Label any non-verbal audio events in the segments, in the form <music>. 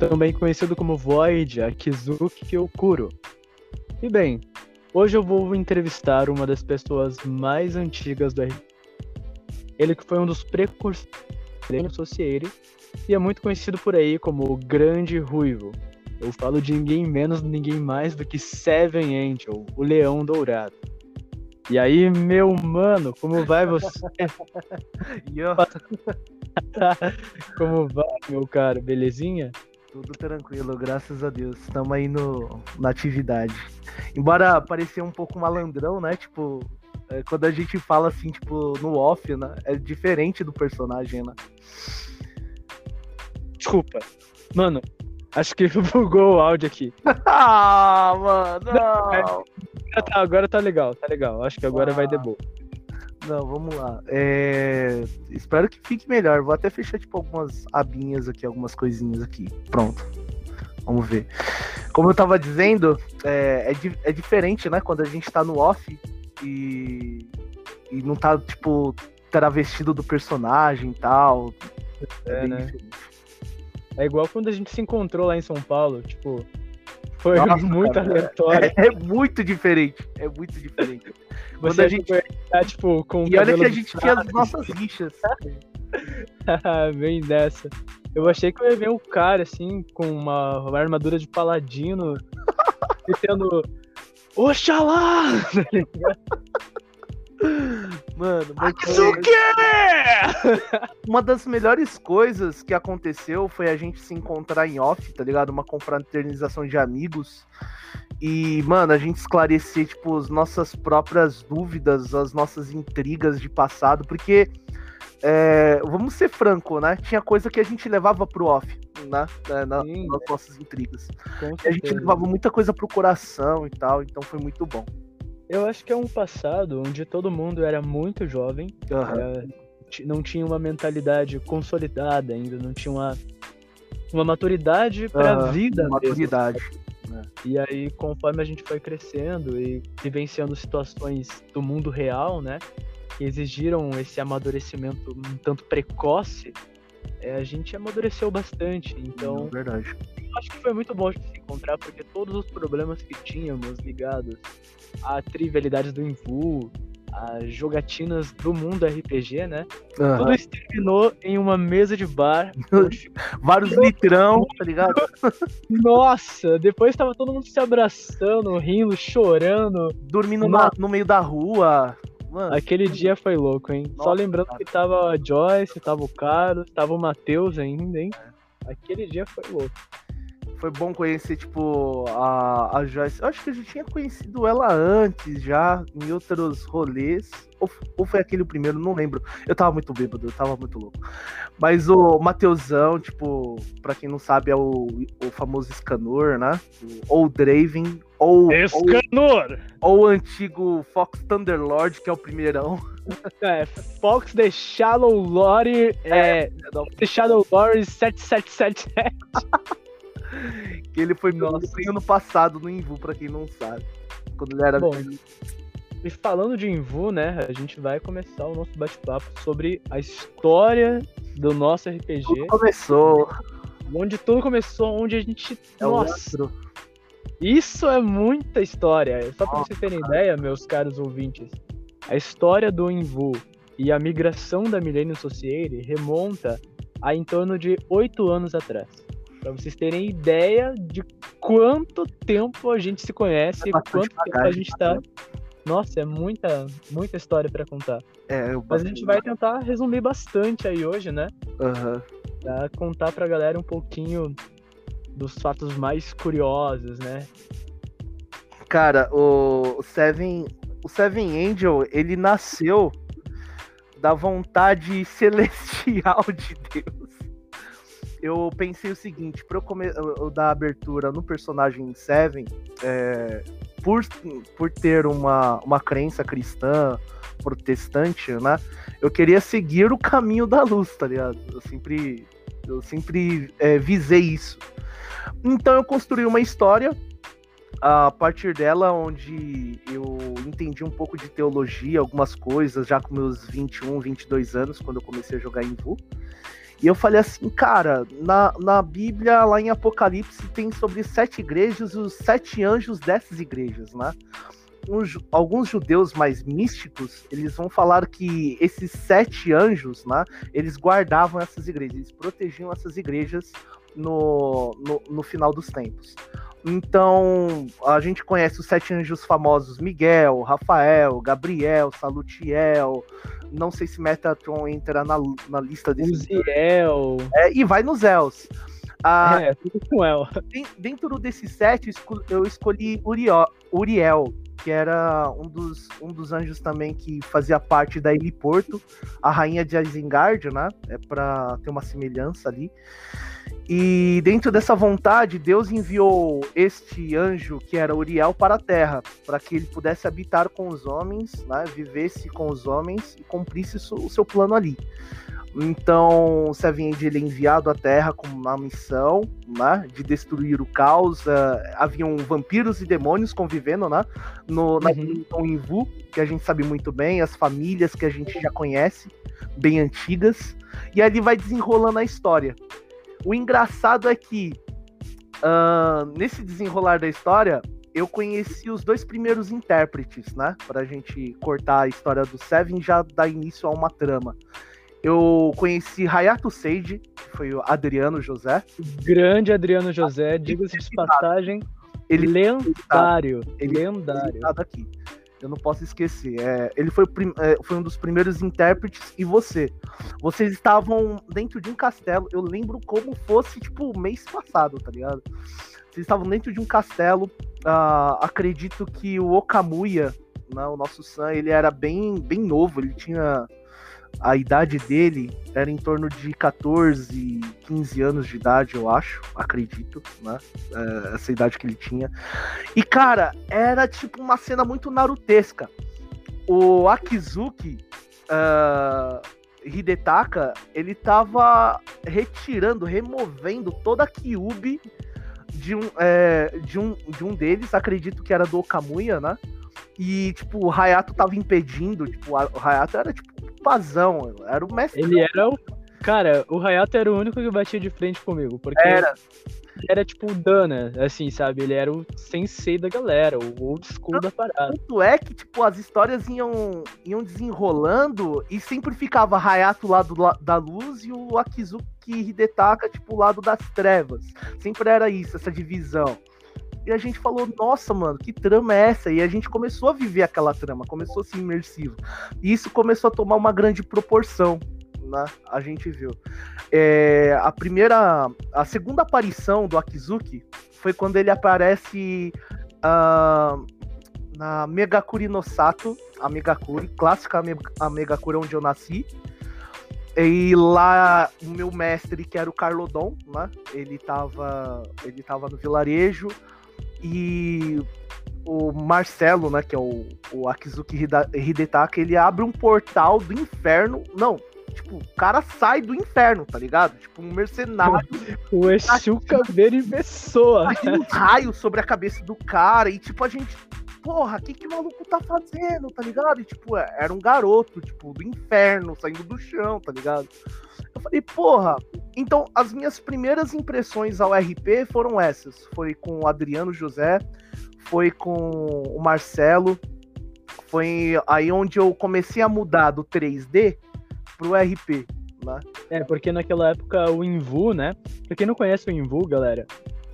também conhecido como Void, a Kizuki Okuro. E bem, hoje eu vou entrevistar uma das pessoas mais antigas do RPG. Ele que foi um dos precursores do Associated e é muito conhecido por aí como o Grande Ruivo. Eu falo de ninguém menos, ninguém mais do que Seven Angel, o Leão Dourado. E aí, meu mano, como vai você? <laughs> <laughs> como vai, meu caro? Belezinha? Tudo tranquilo, graças a Deus. Estamos aí no, na atividade. Embora parecia um pouco malandrão, né? Tipo, é, quando a gente fala assim, tipo, no off, né? É diferente do personagem, né? Desculpa. Mano, acho que <laughs> bugou o áudio aqui. <laughs> ah, mano, não. Agora tá, agora tá legal, tá legal. Acho que agora ah. vai de boa. Não, vamos lá. É... Espero que fique melhor. Vou até fechar, tipo, algumas abinhas aqui, algumas coisinhas aqui. Pronto. Vamos ver. Como eu tava dizendo, é, é, é diferente, né? Quando a gente tá no off e, e não tá, tipo, travestido do personagem e tal. É, é né? Diferente. É igual quando a gente se encontrou lá em São Paulo, tipo, foi Nossa, <laughs> muito cara, aleatório. É, é, muito diferente. É muito diferente. Quando Você a gente tá, tipo, com E olha que a gente tinha as nossas rixas. <laughs> Vem dessa. Eu achei que eu ia ver um cara assim, com uma, uma armadura de paladino, tendo. Oxalá! <laughs> Mano, foi... <laughs> Uma das melhores coisas que aconteceu foi a gente se encontrar em off, tá ligado? Uma confraternização de amigos. E, mano, a gente esclarecer, tipo, as nossas próprias dúvidas, as nossas intrigas de passado, porque, é, vamos ser franco, né? Tinha coisa que a gente levava pro off, né? É, na, Sim, nas nossas intrigas. a gente levava muita coisa pro coração e tal, então foi muito bom. Eu acho que é um passado onde todo mundo era muito jovem, uhum. era, não tinha uma mentalidade consolidada ainda, não tinha uma, uma maturidade para a uhum. vida. Maturidade. Mesmo, E aí, conforme a gente foi crescendo e vivenciando situações do mundo real, né, que exigiram esse amadurecimento um tanto precoce, é, a gente amadureceu bastante. Então, verdade. acho que foi muito bom a gente se encontrar, porque todos os problemas que tínhamos ligados a trivialidades do Invu, as jogatinas do mundo RPG, né? Uhum. Tudo isso terminou em uma mesa de bar. <laughs> Vários litrão, tá ligado? <laughs> Nossa, depois tava todo mundo se abraçando, rindo, chorando. Dormindo na, no meio da rua. Mano, Aquele dia foi louco, hein? Nossa, Só lembrando cara. que tava a Joyce, tava o Carlos, tava o Matheus ainda, hein? É. Aquele dia foi louco foi bom conhecer, tipo, a, a Joyce. Eu acho que eu já tinha conhecido ela antes, já, em outros rolês. Ou, ou foi aquele o primeiro, não lembro. Eu tava muito bêbado, eu tava muito louco. Mas o Mateusão, tipo, pra quem não sabe, é o, o famoso Scanor, né? Ou Draven, ou. Escanor! Ou, ou o antigo Fox Thunderlord, que é o primeirão. <laughs> É, Fox The Shadow Lore. É, é, The Shadow Lore 7777. <laughs> que ele foi meu no passado no Invu, pra quem não sabe. Quando ele era. Bom, e falando de Invu, né? A gente vai começar o nosso bate-papo sobre a história do nosso RPG. Tudo começou. Onde tudo começou, onde a gente. É Nossa! Isso é muita história. Só pra Nossa, vocês terem cara. ideia, meus caros ouvintes, a história do Invu e a migração da Millennium Society remonta a em torno de oito anos atrás. Pra vocês terem ideia de quanto tempo a gente se conhece, é quanto tempo a gente tá. Nossa, é muita, muita história para contar. É, eu Mas a gente vai tentar resumir bastante aí hoje, né? Uhum. Pra contar pra galera um pouquinho dos fatos mais curiosos, né? Cara, o Seven, o Seven Angel, ele nasceu da vontade <laughs> celestial de Deus eu pensei o seguinte, para eu, come... eu dar abertura no personagem Seven, é, por, por ter uma, uma crença cristã, protestante, né? Eu queria seguir o caminho da luz, tá ligado? Eu sempre, eu sempre é, visei isso. Então eu construí uma história a partir dela onde eu entendi um pouco de teologia, algumas coisas, já com meus 21, 22 anos, quando eu comecei a jogar em Vu. E eu falei assim, cara, na, na Bíblia, lá em Apocalipse, tem sobre sete igrejas os sete anjos dessas igrejas, né? Uns, alguns judeus mais místicos, eles vão falar que esses sete anjos, né? Eles guardavam essas igrejas, eles protegiam essas igrejas no, no, no final dos tempos. Então, a gente conhece os sete anjos famosos: Miguel, Rafael, Gabriel, Salutiel. Não sei se Metatron entra na, na lista desses. Uziel. É, e vai nos Els. Ah, é, tudo com El. Dentro desses sete, eu escolhi Uriel, Uriel, que era um dos, um dos anjos também que fazia parte da Eli Porto, a rainha de Isengard, né? É para ter uma semelhança ali. E dentro dessa vontade, Deus enviou este anjo, que era Uriel, para a terra, para que ele pudesse habitar com os homens, né, vivesse com os homens e cumprisse o seu plano ali. Então, o Seven ele é enviado à Terra com uma missão né, de destruir o caos. Uh, haviam vampiros e demônios convivendo né, no, na uhum. Invu, que a gente sabe muito bem, as famílias que a gente já conhece, bem antigas. E ele vai desenrolando a história. O engraçado é que uh, nesse desenrolar da história, eu conheci os dois primeiros intérpretes, né? Pra gente cortar a história do Seven e já dar início a uma trama. Eu conheci Hayato Seiji, que foi o Adriano José. Grande Adriano José, diga-se de passagem, ele lendário. Ele lendário. aqui. Eu não posso esquecer. É, ele foi, é, foi um dos primeiros intérpretes e você. Vocês estavam dentro de um castelo. Eu lembro como fosse, tipo, mês passado, tá ligado? Vocês estavam dentro de um castelo. Uh, acredito que o Okamuya, né, o nosso Sam, ele era bem, bem novo. Ele tinha a idade dele era em torno de 14, 15 anos de idade, eu acho, acredito, né? É, essa idade que ele tinha. E, cara, era tipo uma cena muito narutesca. O Akizuki uh, Hidetaka, ele tava retirando, removendo toda a Kyubi de um, é, de, um, de um deles, acredito que era do Okamuya, né? E, tipo, o Hayato tava impedindo, tipo, o Hayato era, tipo, pazão, era o mestre. Ele era o. Cara, o Hayato era o único que batia de frente comigo. Porque era. Era tipo o Dana, assim, sabe? Ele era o sensei da galera, o old school Não, da parada. Tanto é que, tipo, as histórias iam, iam desenrolando e sempre ficava Hayato lado da luz e o Akizuki Hidetaka, tipo, lado das trevas. Sempre era isso, essa divisão. E a gente falou, nossa, mano, que trama é essa? E a gente começou a viver aquela trama, começou a ser imersivo. E isso começou a tomar uma grande proporção. Né? A gente viu. É, a primeira. A segunda aparição do Akizuki foi quando ele aparece uh, na Megakuri no Sato, a Megakuri, clássica a Megakuri onde eu nasci. E lá o meu mestre, que era o Carlodon, né? Ele tava, ele tava no vilarejo, e o Marcelo, né, que é o, o Akizuki Hidetaka, ele abre um portal do inferno. Não, tipo, o cara sai do inferno, tá ligado? Tipo, um mercenário. <laughs> o Exu Caveira em pessoa. um raio sobre a cabeça do cara. E, tipo, a gente. Porra, o que que o maluco tá fazendo, tá ligado? E, tipo, é, era um garoto, tipo, do inferno, saindo do chão, tá ligado? Eu falei, porra. Então, as minhas primeiras impressões ao RP foram essas. Foi com o Adriano José, foi com o Marcelo. Foi aí onde eu comecei a mudar do 3D pro RP. Né? É, porque naquela época o Invu, né? Pra quem não conhece o Invu, galera,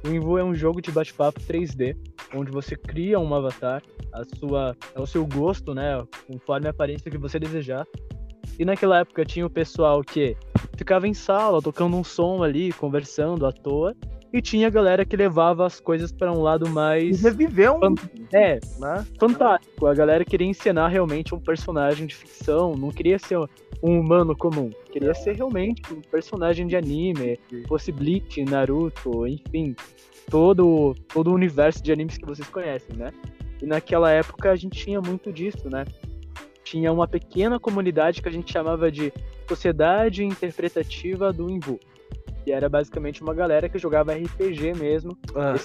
o Invu é um jogo de bate-papo 3D, onde você cria um avatar, a sua, é o seu gosto, né? Conforme a aparência que você desejar. E naquela época tinha o pessoal que ficava em sala, tocando um som ali, conversando à toa. E tinha a galera que levava as coisas para um lado mais. Reviveu um. É, né? fantástico. A galera queria encenar realmente um personagem de ficção, não queria ser um humano comum. Queria ser realmente um personagem de anime, fosse Bleach, Naruto, enfim. Todo, todo o universo de animes que vocês conhecem, né? E naquela época a gente tinha muito disso, né? tinha uma pequena comunidade que a gente chamava de Sociedade Interpretativa do Imbu. Que era basicamente uma galera que jogava RPG mesmo, ah.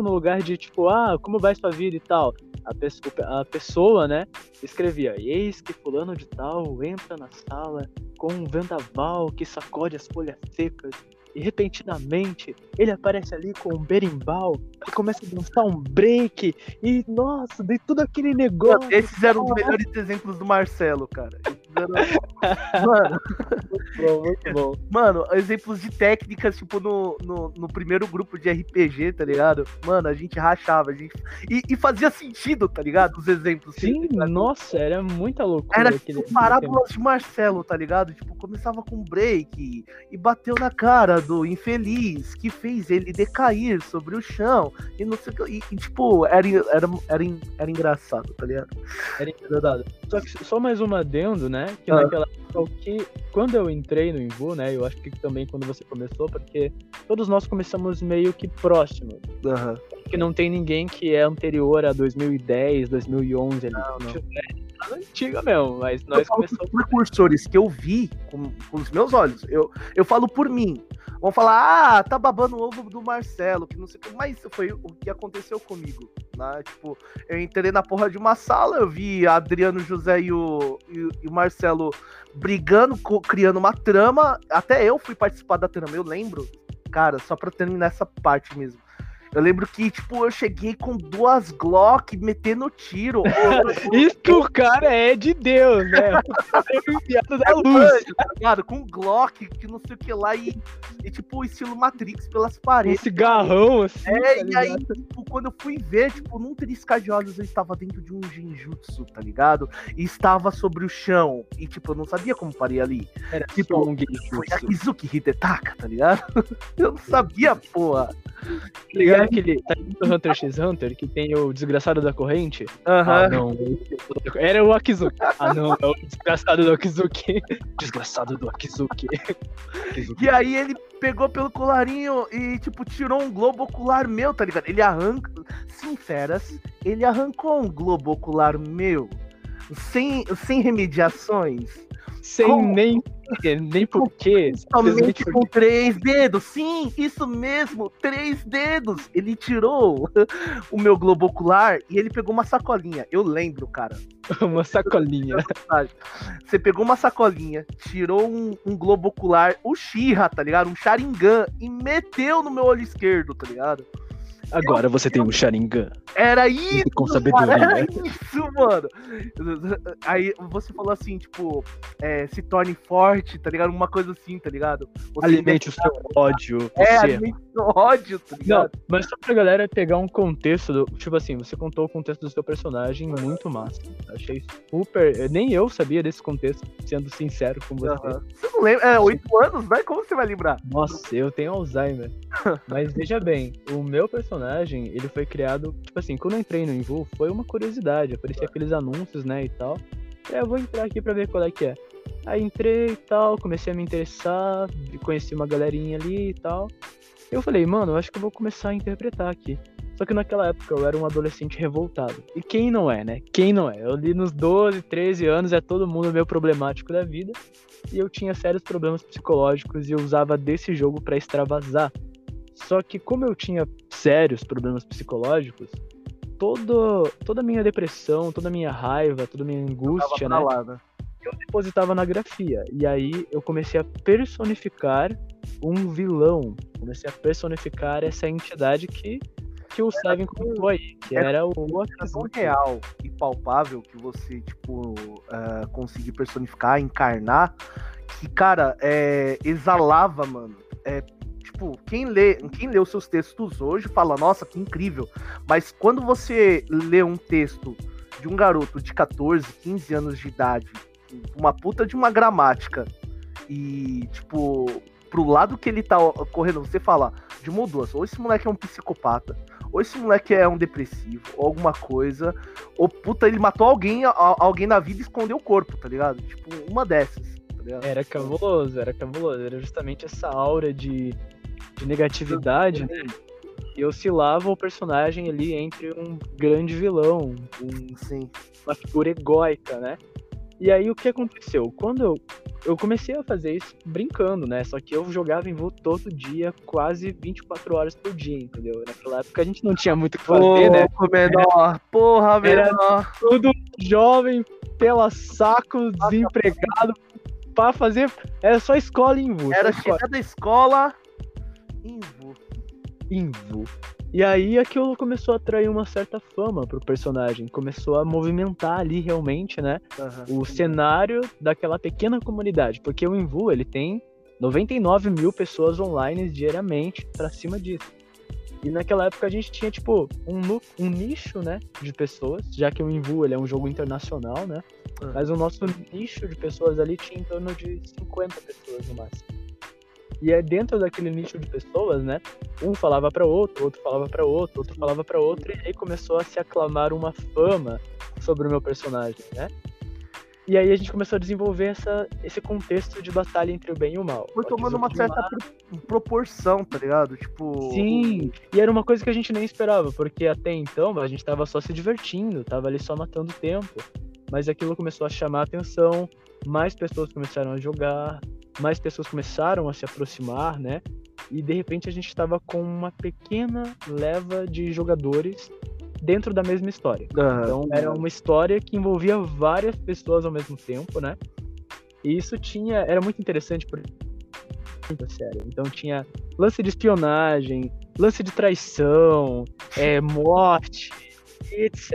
no lugar de tipo, ah, como vai sua vida e tal. a, pessoa, a pessoa, né, escrevia: Eis que fulano de tal entra na sala com um vendaval que sacode as folhas secas e repentinamente ele aparece ali com um berimbau e começa a dançar um break. E nossa, de tudo aquele negócio. Esses eram os melhores exemplos do Marcelo, cara. <laughs> Mano, muito bom, muito bom. Mano, exemplos de técnicas, tipo, no, no, no, primeiro grupo de RPG, tá ligado? Mano, a gente rachava, a gente. E, e fazia sentido, tá ligado? Os exemplos. Sim, tá nossa, era muita loucura. Era tipo parábolas de Marcelo, tá ligado? Tipo, começava com break e bateu na cara do infeliz que fez ele decair sobre o chão e não sei o que. E, e, tipo, era, era, era, era engraçado, tá ligado? Era engraçado. Só que só mais um adendo, né? Que ah. naquela que quando eu entrei no Invu, né? Eu acho que também quando você começou, porque todos nós começamos meio que próximos. Uhum. Que não tem ninguém que é anterior a 2010, 2011 ali. Não, não. É antiga mesmo, mas nós começamos. precursores que eu vi com, com, os meus olhos, eu, eu falo por mim. Vão falar, ah, tá babando o ovo do Marcelo, que não sei o que, mas foi o que aconteceu comigo. Né? Tipo, eu entrei na porra de uma sala, eu vi Adriano José e o, e, e o Marcelo brigando, criando uma trama. Até eu fui participar da trama, eu lembro. Cara, só pra terminar essa parte mesmo. Eu lembro que, tipo, eu cheguei com duas Glock metendo tiro. <laughs> Isso cara é de Deus, né? <laughs> Enviado da luz. Tá ligado? Com Glock, que não sei o que lá, e, e tipo, estilo Matrix pelas paredes. Um cigarrão, assim. É, tá e aí, tipo, quando eu fui ver, tipo, num triscar de olhos, eu estava dentro de um genjutsu, tá ligado? E estava sobre o chão. E, tipo, eu não sabia como parei ali. Era tipo, um genjutsu. Foi a Kizuki Hidetaka, tá ligado? <laughs> Eu não sabia, porra. Ligado aquele tá do Hunter x Hunter que tem o desgraçado da corrente? Aham. Ah, não. Era o Akizuki. Ah, não, é o desgraçado do Akizuki. <laughs> Desgraçado do Akizuki. Akizuki. E aí ele pegou pelo colarinho e, tipo, tirou um globo ocular meu, tá ligado? Ele arranca. Sim, feras. Ele arrancou um globo ocular meu. Sem, sem remediações sem com... nem nem porquê. Somente com três dedos. Sim, isso mesmo, três dedos. Ele tirou <laughs> o meu globo ocular e ele pegou uma sacolinha. Eu lembro, cara. <laughs> uma sacolinha. Você pegou uma sacolinha, tirou um, um globo ocular, o Shira, tá ligado? Um Sharingan e meteu no meu olho esquerdo, tá ligado? Agora você tem um Sharingan. Era isso! Com sabedoria. Cara, era isso, mano. Aí você falou assim, tipo, é, se torne forte, tá ligado? Uma coisa assim, tá ligado? Você alimente o seu ódio. É, alimente o seu ódio, tá ligado? Não, mas só pra galera pegar um contexto, do, tipo assim, você contou o contexto do seu personagem muito massa. Achei super. Nem eu sabia desse contexto, sendo sincero com você. Uhum. Você não lembra? É, oito anos, né? Como você vai lembrar? Nossa, eu tenho Alzheimer. <laughs> mas veja bem, o meu personagem personagem, ele foi criado, tipo assim, quando eu entrei no Invu, foi uma curiosidade, aparecia aqueles anúncios, né, e tal. É, eu vou entrar aqui pra ver qual é que é. Aí entrei e tal, comecei a me interessar, conheci uma galerinha ali e tal. Eu falei, mano, eu acho que eu vou começar a interpretar aqui. Só que naquela época eu era um adolescente revoltado. E quem não é, né? Quem não é? Eu li nos 12, 13 anos, é todo mundo meio problemático da vida. E eu tinha sérios problemas psicológicos e eu usava desse jogo para extravasar. Só que como eu tinha sérios problemas psicológicos, todo, toda a minha depressão, toda a minha raiva, toda a minha angústia, né? Lá, Eu depositava na grafia. E aí eu comecei a personificar um vilão. Comecei a personificar essa entidade que, que o Seven comentou aí, que era, era o tão real e palpável que você, tipo, uh, conseguir personificar, encarnar, que, cara, é, exalava, mano. É, tipo, quem lê, quem lê os seus textos hoje fala, nossa, que incrível. Mas quando você lê um texto de um garoto de 14, 15 anos de idade, uma puta de uma gramática, e, tipo, pro lado que ele tá correndo, você fala de uma ou duas, ou esse moleque é um psicopata, ou esse moleque é um depressivo, ou alguma coisa, ou puta, ele matou alguém, alguém na vida e escondeu o corpo, tá ligado? Tipo, uma dessas. Tá era cabuloso, era cabuloso. Era justamente essa aura de de negatividade, né? E oscilava o personagem ali entre um grande vilão, um, Sim. uma figura egóica, né? E aí o que aconteceu? Quando eu eu comecei a fazer isso brincando, né? Só que eu jogava em Vu todo dia, quase 24 horas por dia, entendeu? Naquela época a gente não tinha muito o que fazer, né? menor. Porra, menor. Tudo jovem, pela saco, desempregado, pra fazer. Era só escola em Vu. Era chegar da escola em Vu. E aí aquilo começou a atrair uma certa fama pro personagem. Começou a movimentar ali realmente, né? O cenário daquela pequena comunidade. Porque o Invu, ele tem 99 mil pessoas online diariamente pra cima disso. E naquela época a gente tinha, tipo, um, um nicho, né, de pessoas, já que o Invu, ele é um jogo internacional, né? Uhum. Mas o nosso nicho de pessoas ali tinha em torno de 50 pessoas no máximo. E é dentro daquele nicho de pessoas, né? Um falava para outro, outro falava para outro, outro falava para outro, e aí começou a se aclamar uma fama sobre o meu personagem, né? E aí a gente começou a desenvolver essa, esse contexto de batalha entre o bem e o mal. Foi tomando uma certa pro- proporção, tá ligado? Tipo. Sim, e era uma coisa que a gente nem esperava, porque até então a gente tava só se divertindo, tava ali só matando tempo. Mas aquilo começou a chamar a atenção, mais pessoas começaram a jogar, mais pessoas começaram a se aproximar, né? E de repente a gente tava com uma pequena leva de jogadores dentro da mesma história. Então era uma história que envolvia várias pessoas ao mesmo tempo, né? E isso tinha. Era muito interessante porque. Muito sério. Então tinha lance de espionagem, lance de traição, é, morte, etc.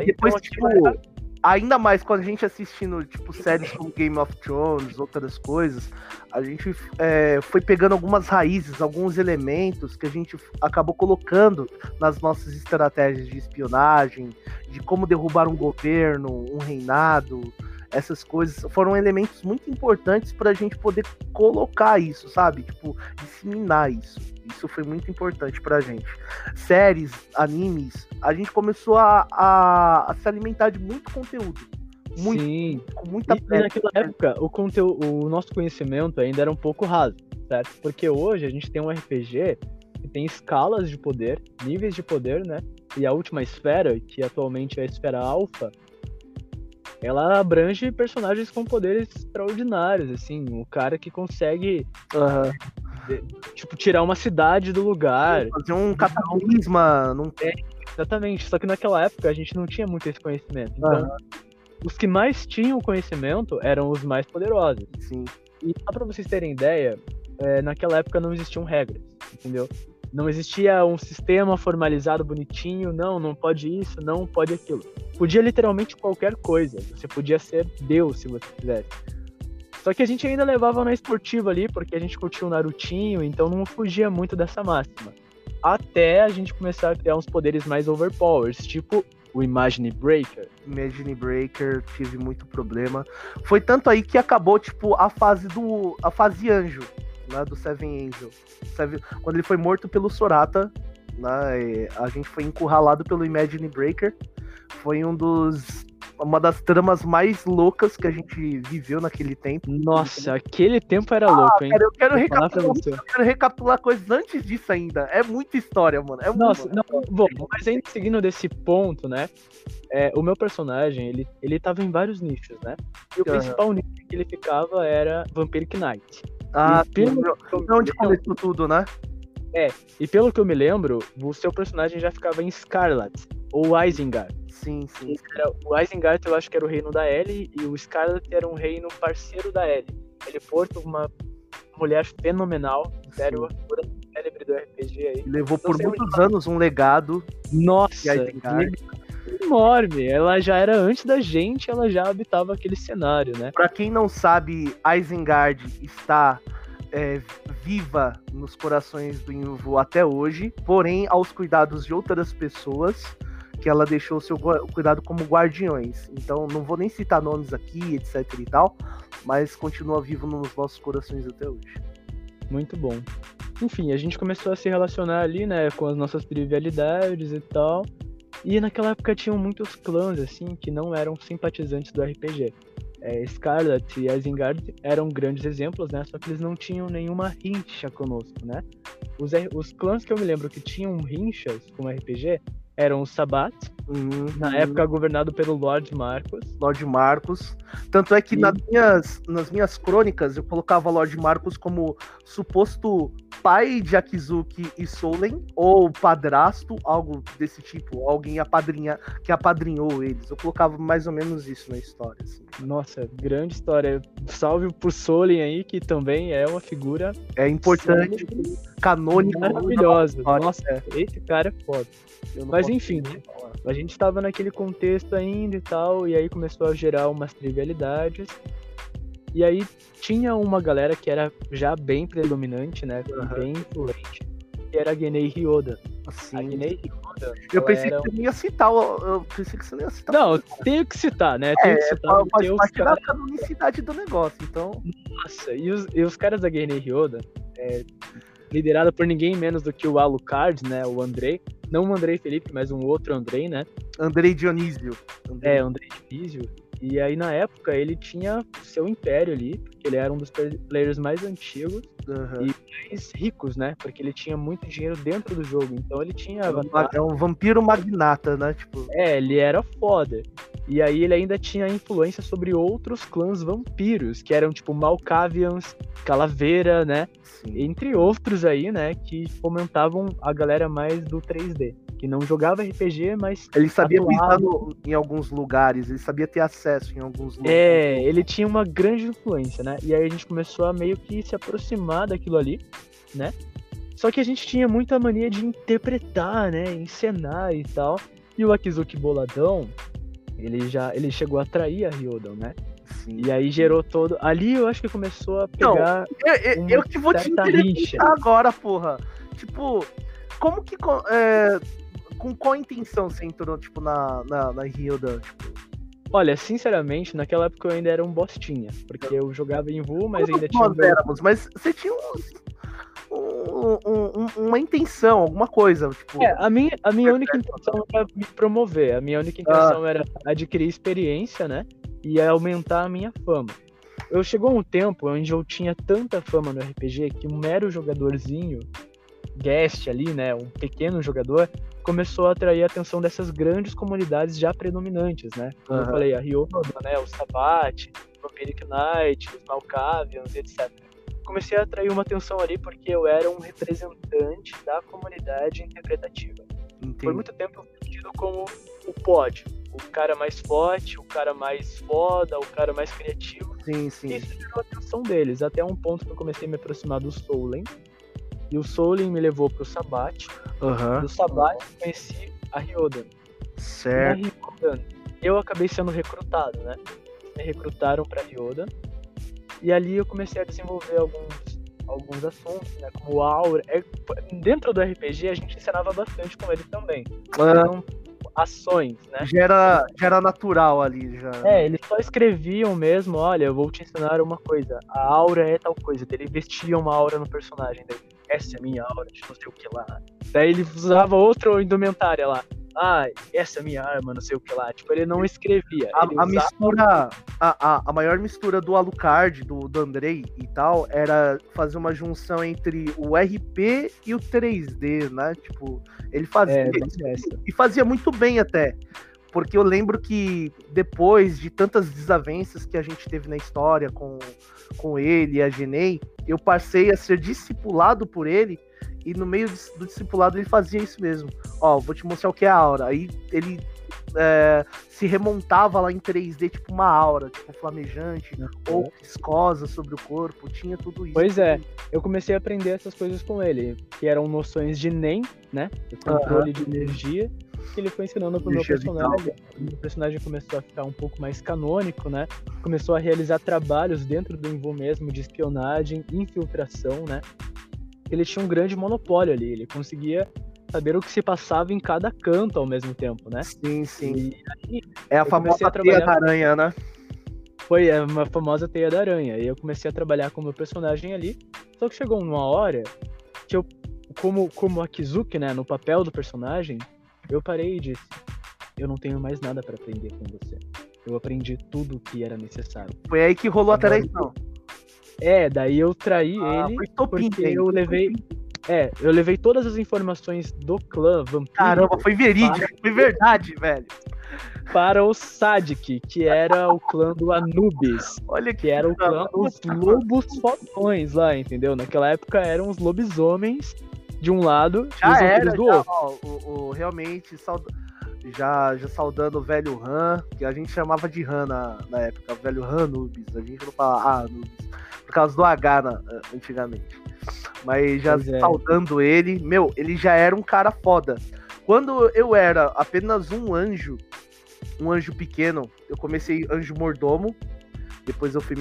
E depois, então, tipo, ainda mais quando a gente assistindo, tipo, séries como Game of Thrones, outras coisas, a gente é, foi pegando algumas raízes, alguns elementos que a gente acabou colocando nas nossas estratégias de espionagem, de como derrubar um governo, um reinado, essas coisas foram elementos muito importantes para a gente poder colocar isso, sabe? Tipo, disseminar isso. Isso foi muito importante pra gente. Séries, animes, a gente começou a, a, a se alimentar de muito conteúdo. Muito, Sim. com muita E, e naquela época, o, conteúdo, o nosso conhecimento ainda era um pouco raso, certo? Porque hoje a gente tem um RPG que tem escalas de poder, níveis de poder, né? E a última esfera, que atualmente é a esfera alfa, ela abrange personagens com poderes extraordinários, assim, o cara que consegue, Aham. tipo, tirar uma cidade do lugar. Fazer um cataclisma. Num... Exatamente. Só que naquela época a gente não tinha muito esse conhecimento. Então, os que mais tinham conhecimento eram os mais poderosos. Sim. E só pra vocês terem ideia, é, naquela época não existiam regras, entendeu? Não existia um sistema formalizado bonitinho, não, não pode isso, não pode aquilo. Podia literalmente qualquer coisa. Você podia ser Deus se você quisesse. Só que a gente ainda levava na esportiva ali, porque a gente curtia o Narutinho, então não fugia muito dessa máxima. Até a gente começar a criar uns poderes mais overpowers, tipo o Imagine Breaker. Imagine Breaker, tive muito problema. Foi tanto aí que acabou, tipo, a fase do. a fase anjo, né? Do Seven Angel. Seven- quando ele foi morto pelo Sorata, né? A gente foi encurralado pelo Imagine Breaker. Foi um dos. Uma das tramas mais loucas que a gente viveu naquele tempo. Nossa, aquele tempo era louco, hein? Cara, eu quero recapitular, eu quero recapitular coisas antes disso ainda. É muita história, mano. É Nossa, muito, não, bom, mas ainda seguindo desse ponto, né? é, o meu personagem, ele, ele tava em vários nichos, né? E o Aham. principal nicho que ele ficava era Vampiric Knight. Ah, e, pelo que é onde começou tudo, né? e pelo que eu me lembro, o seu personagem já ficava em Scarlet, ou Isengard. Sim, sim. Era- o Isengard eu acho que era o reino da Ellie, e o Scarlet era um reino parceiro da Ellie. Ele porta uma mulher fenomenal, sério, a figura célebre do RPG aí. Levou Não por muitos anos um legado. Nossa, E Isengard. Enorme. Ela já era antes da gente, ela já habitava aquele cenário, né? Pra quem não sabe, Isengard está é, viva nos corações do Invo até hoje, porém aos cuidados de outras pessoas que ela deixou seu cuidado como guardiões. Então não vou nem citar nomes aqui, etc e tal, mas continua vivo nos nossos corações até hoje. Muito bom. Enfim, a gente começou a se relacionar ali, né, com as nossas trivialidades e tal. E naquela época tinham muitos clãs, assim, que não eram simpatizantes do RPG. É, Scarlet e Isengard eram grandes exemplos, né? Só que eles não tinham nenhuma rincha conosco, né? Os, os clãs que eu me lembro que tinham rinchas com RPG eram os Sabat, Uhum. na época governado pelo Lord Marcos. Lord Marcos. Tanto é que E- nas, minhas, nas minhas crônicas eu colocava Lord Marcos como suposto pai de Akizuki e Solen, ou padrasto, algo desse tipo, alguém apadrinha, que apadrinhou eles. Eu colocava mais ou menos isso na história. assim. Nossa, grande história. Salve pro Solen aí, que também é uma figura É importante, canônico. maravilhosa. Nossa, esse cara é foda. Eu não Mas enfim, falar. A gente estava naquele contexto ainda e tal, e aí começou a gerar umas trivialidades. E aí tinha uma galera que era já bem predominante, né? Aham. Bem influente, que era a Genei Ryoda. A Assim, Genei Ryoda. eu pensei que você não ia citar, eu pensei que você não ia citar. Não, eu tenho que citar, né? Tenho que é, citar porque faz parte da caras. canonicidade do negócio, então. Nossa, e os, e os caras da Genei Ryoda, é, liderada por ninguém menos do que o Alucard, né? O Andrei. Não o Andrei Felipe, mas um outro Andrei, né? Andrei Dionísio. Andrei É, Andrei Dionísio. E aí, na época, ele tinha seu império ali, porque ele era um dos play- players mais antigos Aham. e mais ricos, né? Porque ele tinha muito dinheiro dentro do jogo. Então ele tinha É um, é um vampiro magnata, né? Tipo, É, ele era foda. E aí ele ainda tinha influência sobre outros clãs vampiros, que eram tipo Malkavians, Calaveira, né? sim. Entre outros aí, né? Que fomentavam a galera mais do 3D. Que não jogava RPG, mas Ele sabia atuava. pisar no- em alguns lugares, ele sabia ter acesso em alguns lugares. É, ele tinha uma grande influência, né? E aí a gente começou a meio que se aproximar daquilo ali, né? Só que a gente tinha muita mania de interpretar, né? Encenar e tal. E o Akizuki Boladão, ele já ele chegou a atrair a Ryodon, né? Sim. E aí gerou todo. Ali eu acho que começou a Não, pegar. Eu, eu- eu que vou te entrevistar agora, porra. Tipo, como que. é, com qual intenção você entrou, tipo, na, na, na Hilda? Tipo, Olha, sinceramente, naquela época eu ainda era um bostinha. Porque eu jogava em Vu, mas ainda tinha. nós éramos, mas você tinha uns- um- um- um- uma intenção, alguma coisa. Tipo, É, a minha, a minha única intenção era me promover. A minha única intenção era adquirir experiência, né? E aumentar a minha fama. Eu chegou um tempo onde eu tinha tanta fama no RPG que um mero jogadorzinho, guest ali, né? Um pequeno jogador, começou a atrair a atenção dessas grandes comunidades já predominantes, né? Como eu Aham. falei, a Ryoda, né? O Sabat, o Vampiric Knight, os Malkavians, etc. Comecei a atrair uma atenção ali porque eu era um representante da comunidade interpretativa. Por entendi. muito tempo eu fui tido como o pódio. O cara mais forte, o cara mais foda, o cara mais criativo. Sim, E sim. isso gerou a atenção deles, até um ponto que eu comecei a me aproximar do Solen. E o Solen me levou pro Sabat. Aham. Do Sabat eu conheci a Ryodan. Na Certo. Ryodan, eu acabei sendo recrutado, né? Me recrutaram pra Ryodan. E ali eu comecei a desenvolver alguns, alguns assuntos, né? Como aura. É, dentro do RPG a gente ensinava bastante com ele também. Então, ações, né? já, era, já era natural ali, já. É, eles só escreviam mesmo, olha, eu vou te ensinar uma coisa. A aura é tal coisa. Ele vestia uma aura no personagem. Daí, essa é a minha aura, de não sei o que lá. Daí ele usava outra indumentária lá. Ah, essa é a minha arma, não sei o que lá. Tipo, ele não escrevia. A, a mistura, a, a, a maior mistura do Alucard, do, do Andrei e tal, era fazer uma junção entre o RP e o 3D, né? Tipo, ele fazia É, isso. essa. E fazia muito bem até. Porque eu lembro que depois de tantas desavenças que a gente teve na história com, com ele e a Genei, eu passei a ser discipulado por ele. E no meio do discipulado ele fazia isso mesmo. Ó, vou te mostrar o que é a aura. Aí ele é, se remontava lá em 3D, tipo uma aura, tipo flamejante, ou viscosa sobre o corpo, tinha tudo isso. Pois é. Eu comecei a aprender essas coisas com ele, que eram noções de NEM, né? O controle de energia, que ele foi ensinando pro meu Energia personagem. O meu personagem começou a ficar um pouco mais canônico, né? Começou a realizar trabalhos dentro do Invo mesmo de espionagem, infiltração, né? Ele tinha um grande monopólio ali, ele conseguia saber o que se passava em cada canto ao mesmo tempo, né? Sim, sim. E aí É a famosa a teia da aranha, né? foi é, uma famosa teia da aranha. E eu comecei a trabalhar com o meu personagem ali. Só que chegou uma hora que eu, como, como Akizuki, né, no papel do personagem, eu parei e disse: Eu não tenho mais nada pra aprender com você. Eu aprendi tudo o que era necessário. Foi aí que rolou a traição. É, daí eu traí Ah, ele foi topim, porque eu levei. É, eu levei todas as informações do clã vampiro. Caramba, foi verídico, foi verdade, velho. Para o Sadik, que era o clã do Anubis. Olha que era o clã dos lobos fodões lá, entendeu? Naquela época eram os lobisomens de um lado já e os era, do já, outro. Ó, o, o, realmente, já, já saudando o velho Han, que a gente chamava de Han na, na época, o velho Han Anubis. A gente não fala ah, Anubis, por causa do H na, antigamente. Mas já é. saudando ele, meu, ele já era um cara foda. Quando eu era apenas um anjo, um anjo pequeno, eu comecei anjo mordomo, depois eu fui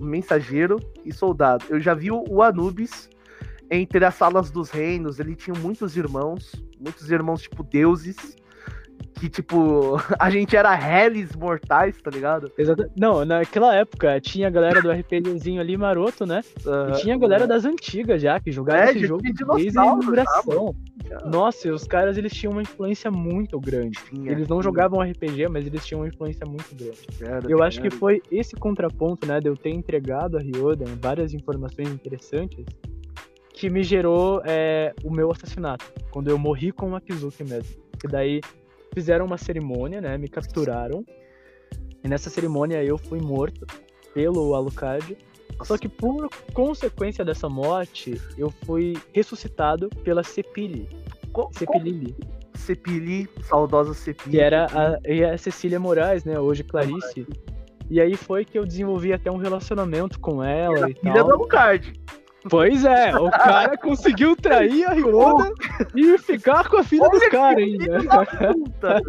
mensageiro e soldado. Eu já vi o Anubis entre as salas dos reinos, ele tinha muitos irmãos, muitos irmãos tipo deuses, que, tipo, <laughs> a gente era reles mortais, tá ligado? Exato. Não, naquela época tinha a galera do RPGzinho ali maroto, né? Uhum. E tinha a galera das antigas já, que jogava é, esse jogo desde a inauguração. Nossa, e os caras eles tinham uma influência muito grande. Tinha, eles não tinha. jogavam RPG, mas eles tinham uma influência muito grande. Era, eu acho que foi esse contraponto, né, de eu ter entregado a Ryoda várias informações interessantes que me gerou é, o meu assassinato, quando eu morri com o Akizuki mesmo. E daí fizeram uma cerimônia, né? Me capturaram. E nessa cerimônia eu fui morto pelo Alucard. Só que por consequência dessa morte, eu fui ressuscitado pela Cepili. Cepilili. Cepili, saudosa Cepili. Que era a, a Cecília Moraes, né? Hoje Clarice. E aí foi que eu desenvolvi até um relacionamento com ela era e filha tal. do Alucard. Pois é, o cara conseguiu trair a Ryoda e ficar com a filha Olha do cara ainda. Puta,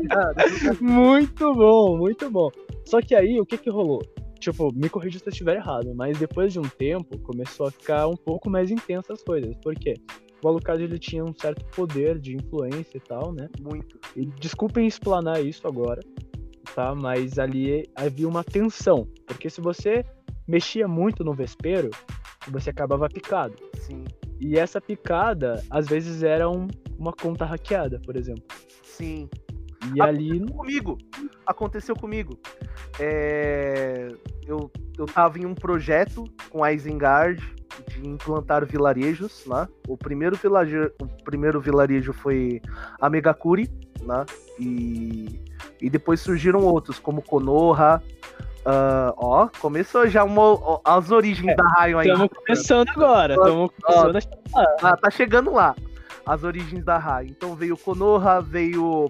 muito bom, muito bom. Só que aí, o que que rolou? Tipo, me corrija se eu estiver errado, mas depois de um tempo, começou a ficar um pouco mais intensa as coisas. Por quê? O Alucard, ele tinha um certo poder de influência e tal, né? Muito. E desculpem explanar isso agora, tá? Mas ali havia uma tensão. Porque se você mexia muito no vespeiro, você acabava picado. Sim. E essa picada, às vezes, era um, uma conta hackeada, por exemplo. Sim. E Aconteceu ali. comigo. Aconteceu comigo. É... Eu, eu tava em um projeto com a Isengard de implantar vilarejos, né? O primeiro vilarejo, o primeiro vilarejo foi a Megakuri, né? E, e depois surgiram outros, como Konoha, Uh, ó, começou já uma, ó, as origens é, da Raio aí. Estamos começando agora. Estamos começando a chegar. Ah, tá chegando lá. As origens da Raio. Então veio Konoha, veio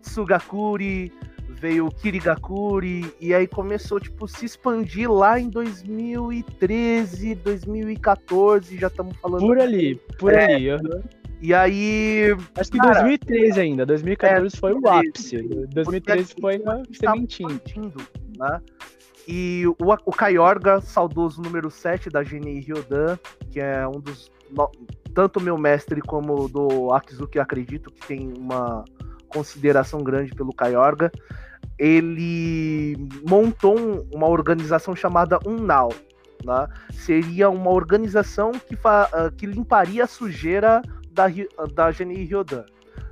Tsugakuri, veio Kirigakuri, e aí começou, tipo, se expandir lá em 2013, 2014, já estamos falando. Por ali, por é, ali. Uhum. E aí. Acho que cara, 2013 ainda. 2014 é, foi o ápice. 2013 foi a sementinha. Né? E o, o Kaiorga, saudoso número 7 da Geni Ryodan, que é um dos. Tanto meu mestre como do Akizuki, acredito que tem uma consideração grande pelo Kaiorga. Ele montou um, uma organização chamada Unnao. Né? Seria uma organização que, fa, uh, que limparia a sujeira da, da Geni Ryodan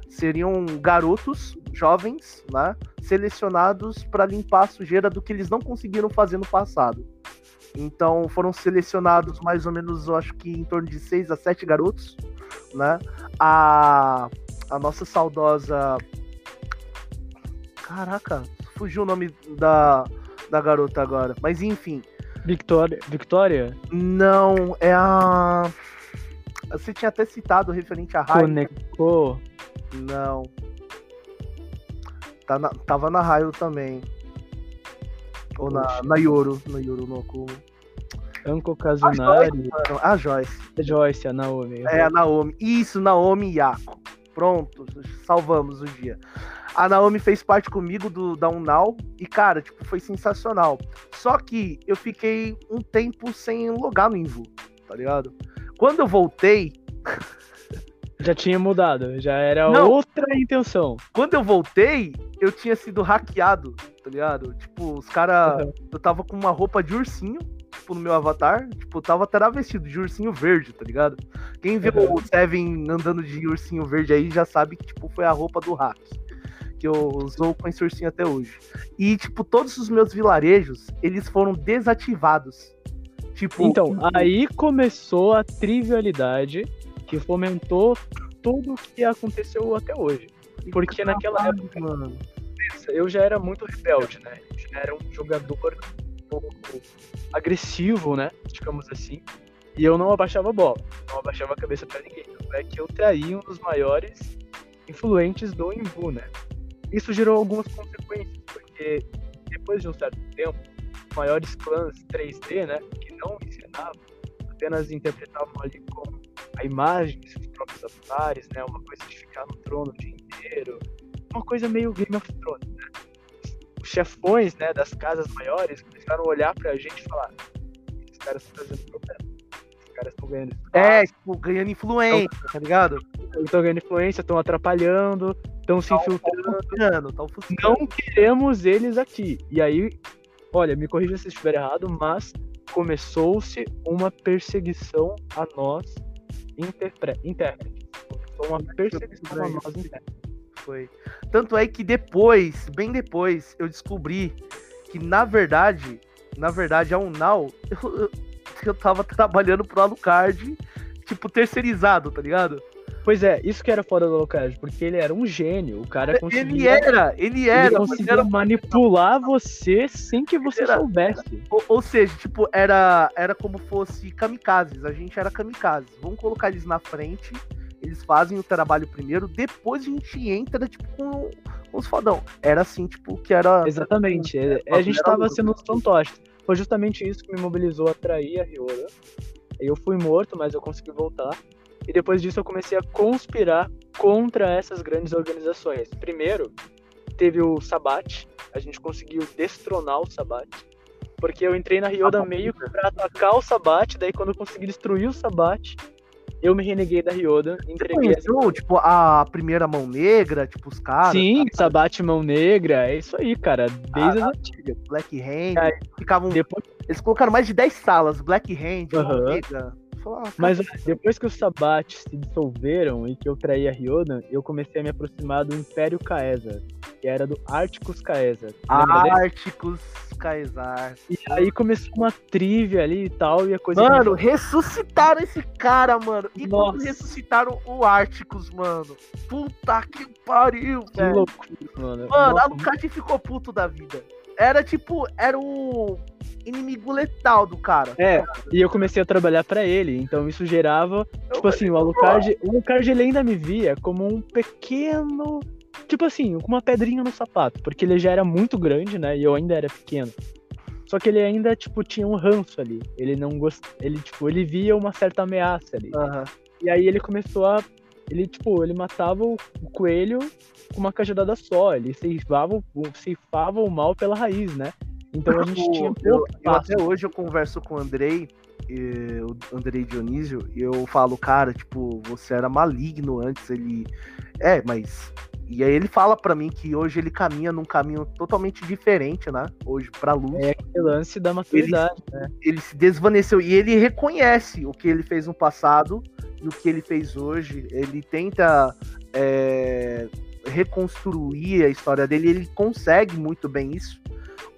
seriam garotos jovens, né, selecionados para limpar a sujeira do que eles não conseguiram fazer no passado. Então foram selecionados mais ou menos, eu acho que em torno de seis a sete garotos, né? A, a nossa saudosa. Caraca, fugiu o nome da, da garota agora. Mas enfim. Victoria? Victoria? Não, é a. Você tinha até citado referente a Raio. Conecou. Não. Tá na, tava na Raio também. Ou na, na Yoro. Na Yoro no Akumo. Anko Kazunari. A Joyce. A Joyce, a Naomi. É, a Naomi. Isso, Naomi e Yako. Pronto, salvamos o dia. A Naomi fez parte comigo do da Unal e, cara, tipo, foi sensacional. Só que eu fiquei um tempo sem logar no Invu, tá ligado? Quando eu voltei, <laughs> Já tinha mudado, já era Não. outra intenção. Quando eu voltei, eu tinha sido hackeado, tá ligado? Tipo, os caras. Uhum. Eu tava com uma roupa de ursinho, tipo, no meu avatar. Tipo, eu tava vestido de ursinho verde, tá ligado? Quem viu uhum. o Seven andando de ursinho verde aí já sabe que, tipo, foi a roupa do hack. Que eu usou com esse ursinho até hoje. E, tipo, todos os meus vilarejos, eles foram desativados. Tipo. Então, aí começou a trivialidade que fomentou tudo o que aconteceu até hoje. Porque naquela época, mano. eu já era muito rebelde, né? Eu já era um jogador um pouco agressivo, né? Digamos assim. E eu não abaixava a bola, não abaixava a cabeça para ninguém. É que eu traí um dos maiores influentes do Imbu, né? Isso gerou algumas consequências, porque depois de um certo tempo, os maiores clãs 3D, né, não ensinavam, apenas interpretavam ali com a imagem de seus próprios avatares, né, uma coisa de ficar no trono o dia inteiro, uma coisa meio Game of Thrones, né? Os chefões, né, das casas maiores começaram a olhar pra gente e falar: esses caras estão fazendo problema. Esses caras estão ganhando. É, tipo, ganhando influência, tá ligado? Estão ganhando influência, estão atrapalhando, estão se infiltrando. Tá não queremos eles aqui. E aí, olha, me corrija se estiver errado, mas começou-se uma perseguição a nós intérpretes. Começou uma perseguição a nós intérpretes. Foi. Tanto é que depois, bem depois, eu descobri que na verdade, na verdade, a Unal, <laughs> eu, eu, eu tava trabalhando pro Alucard, tipo, terceirizado, tá ligado? Pois é, isso que era foda do Alucard, porque ele era um gênio. O cara conseguia. Ele era, ele era. Ele conseguia era... manipular você sem que você era... soubesse. Ou, ou, seja, tipo, era, era como fosse kamikazes. A gente era kamikazes. Vamos colocar eles na frente, eles fazem o trabalho primeiro, depois a gente entra, tipo, com os fodão. Era assim, tipo, que era. Exatamente. É, a gente tava sendo os fantoches. Foi justamente isso que me mobilizou a trair a Ryora. Eu fui morto, mas eu consegui voltar. E depois disso eu comecei a conspirar contra essas grandes organizações. Primeiro, teve o Sabat, a gente conseguiu destronar o Sabat. Porque eu entrei na Ryoda meio pra atacar o Sabat, daí quando eu consegui destruir o Sabat, eu me reneguei da Ryoda, entreguei. Você conheceu, tipo, a primeira mão negra, tipo, os caras? Sim, tá? Sabat Mão Negra, é isso aí, cara, desde ah, as antigas. Black Hand, ficavam... Depois... Eles colocaram mais de 10 salas, Black Hand, uhum. Mão Negra... Mas depois que os Sabates se dissolveram e que eu traí a Ryodan, eu comecei a me aproximar do Império Caesar, que era do Articus Caesar. Articus Caesar. E aí começou uma trivia ali e tal, e a coisa. Mano, ressuscitaram esse cara, mano. E Nossa. quando ressuscitaram o Articus, mano. Puta que pariu, que velho. loucura, mano. Mano, Nossa, Alucard ficou puto da vida. Era tipo, era o inimigo letal do cara. É, e eu comecei a trabalhar para ele, então isso gerava, eu tipo assim, o Alucard, o Alucard ele ainda me via como um pequeno, tipo assim, com uma pedrinha no sapato, porque ele já era muito grande, né, e eu ainda era pequeno. Só que ele ainda, tipo, tinha um ranço ali. Ele não gost... ele, tipo, ele via uma certa ameaça ali. Uhum. E aí ele começou a ele, tipo, ele matava o coelho com uma cajadada só. Ele ceifava, ceifava o mal pela raiz, né? Então a gente tinha eu, eu, até hoje eu converso com o Andrei, o Andrei Dionísio, e eu falo, cara, tipo, você era maligno antes, ele. É, mas. E aí ele fala para mim que hoje ele caminha num caminho totalmente diferente, né? Hoje pra luz. É aquele lance da maturidade, ele, né? Ele se desvaneceu e ele reconhece o que ele fez no passado e o que ele fez hoje. Ele tenta é, reconstruir a história dele, ele consegue muito bem isso.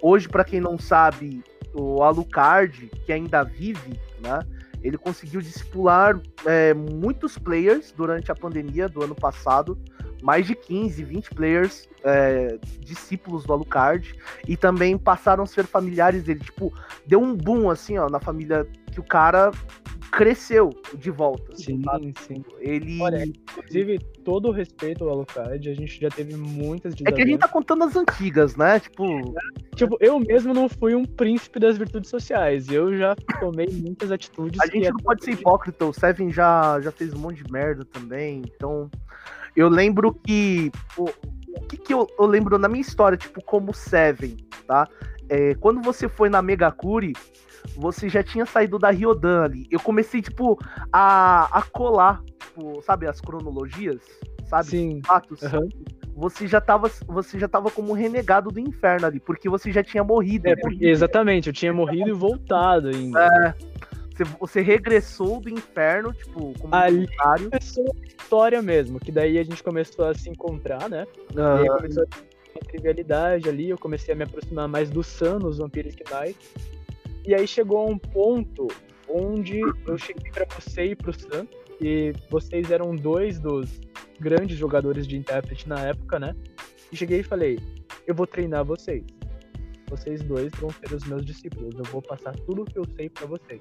Hoje, para quem não sabe, o Alucard, que ainda vive, né? Ele conseguiu discipular é, muitos players durante a pandemia do ano passado, mais de 15, 20 players é, discípulos do Alucard, e também passaram a ser familiares dele. Tipo, deu um boom assim, ó, na família que o cara cresceu de volta. Sim, sabe? sim. Ele. Olha, inclusive, todo o respeito ao Alucard, a gente já teve muitas É que a gente tá contando as antigas, né? Tipo. Tipo, eu mesmo não fui um príncipe das virtudes sociais. Eu já tomei muitas atitudes. A gente não pode ser hipócrita, o Seven já, já fez um monte de merda também. Então. Eu lembro que. O, o que, que eu, eu lembro na minha história, tipo, como Seven, tá? É, quando você foi na Megacure, você já tinha saído da Ryodan ali. Eu comecei, tipo, a, a colar, tipo, sabe, as cronologias, sabe? Sim. Fatos. Uhum. Você já tava, você já tava como renegado do inferno ali, porque você já tinha morrido. É, porque, exatamente, eu tinha morrido e voltado ainda. É. Você, você regressou do inferno, tipo, como Ali começou a história mesmo, que daí a gente começou a se encontrar, né? Uhum. E aí começou a trivialidade ali, eu comecei a me aproximar mais do Sun nos Vampires Knight. E aí chegou a um ponto onde eu cheguei para você e pro Sam, e vocês eram dois dos grandes jogadores de intérprete na época, né? E cheguei e falei: eu vou treinar vocês. Vocês dois vão ser os meus discípulos. Eu vou passar tudo o que eu sei para vocês.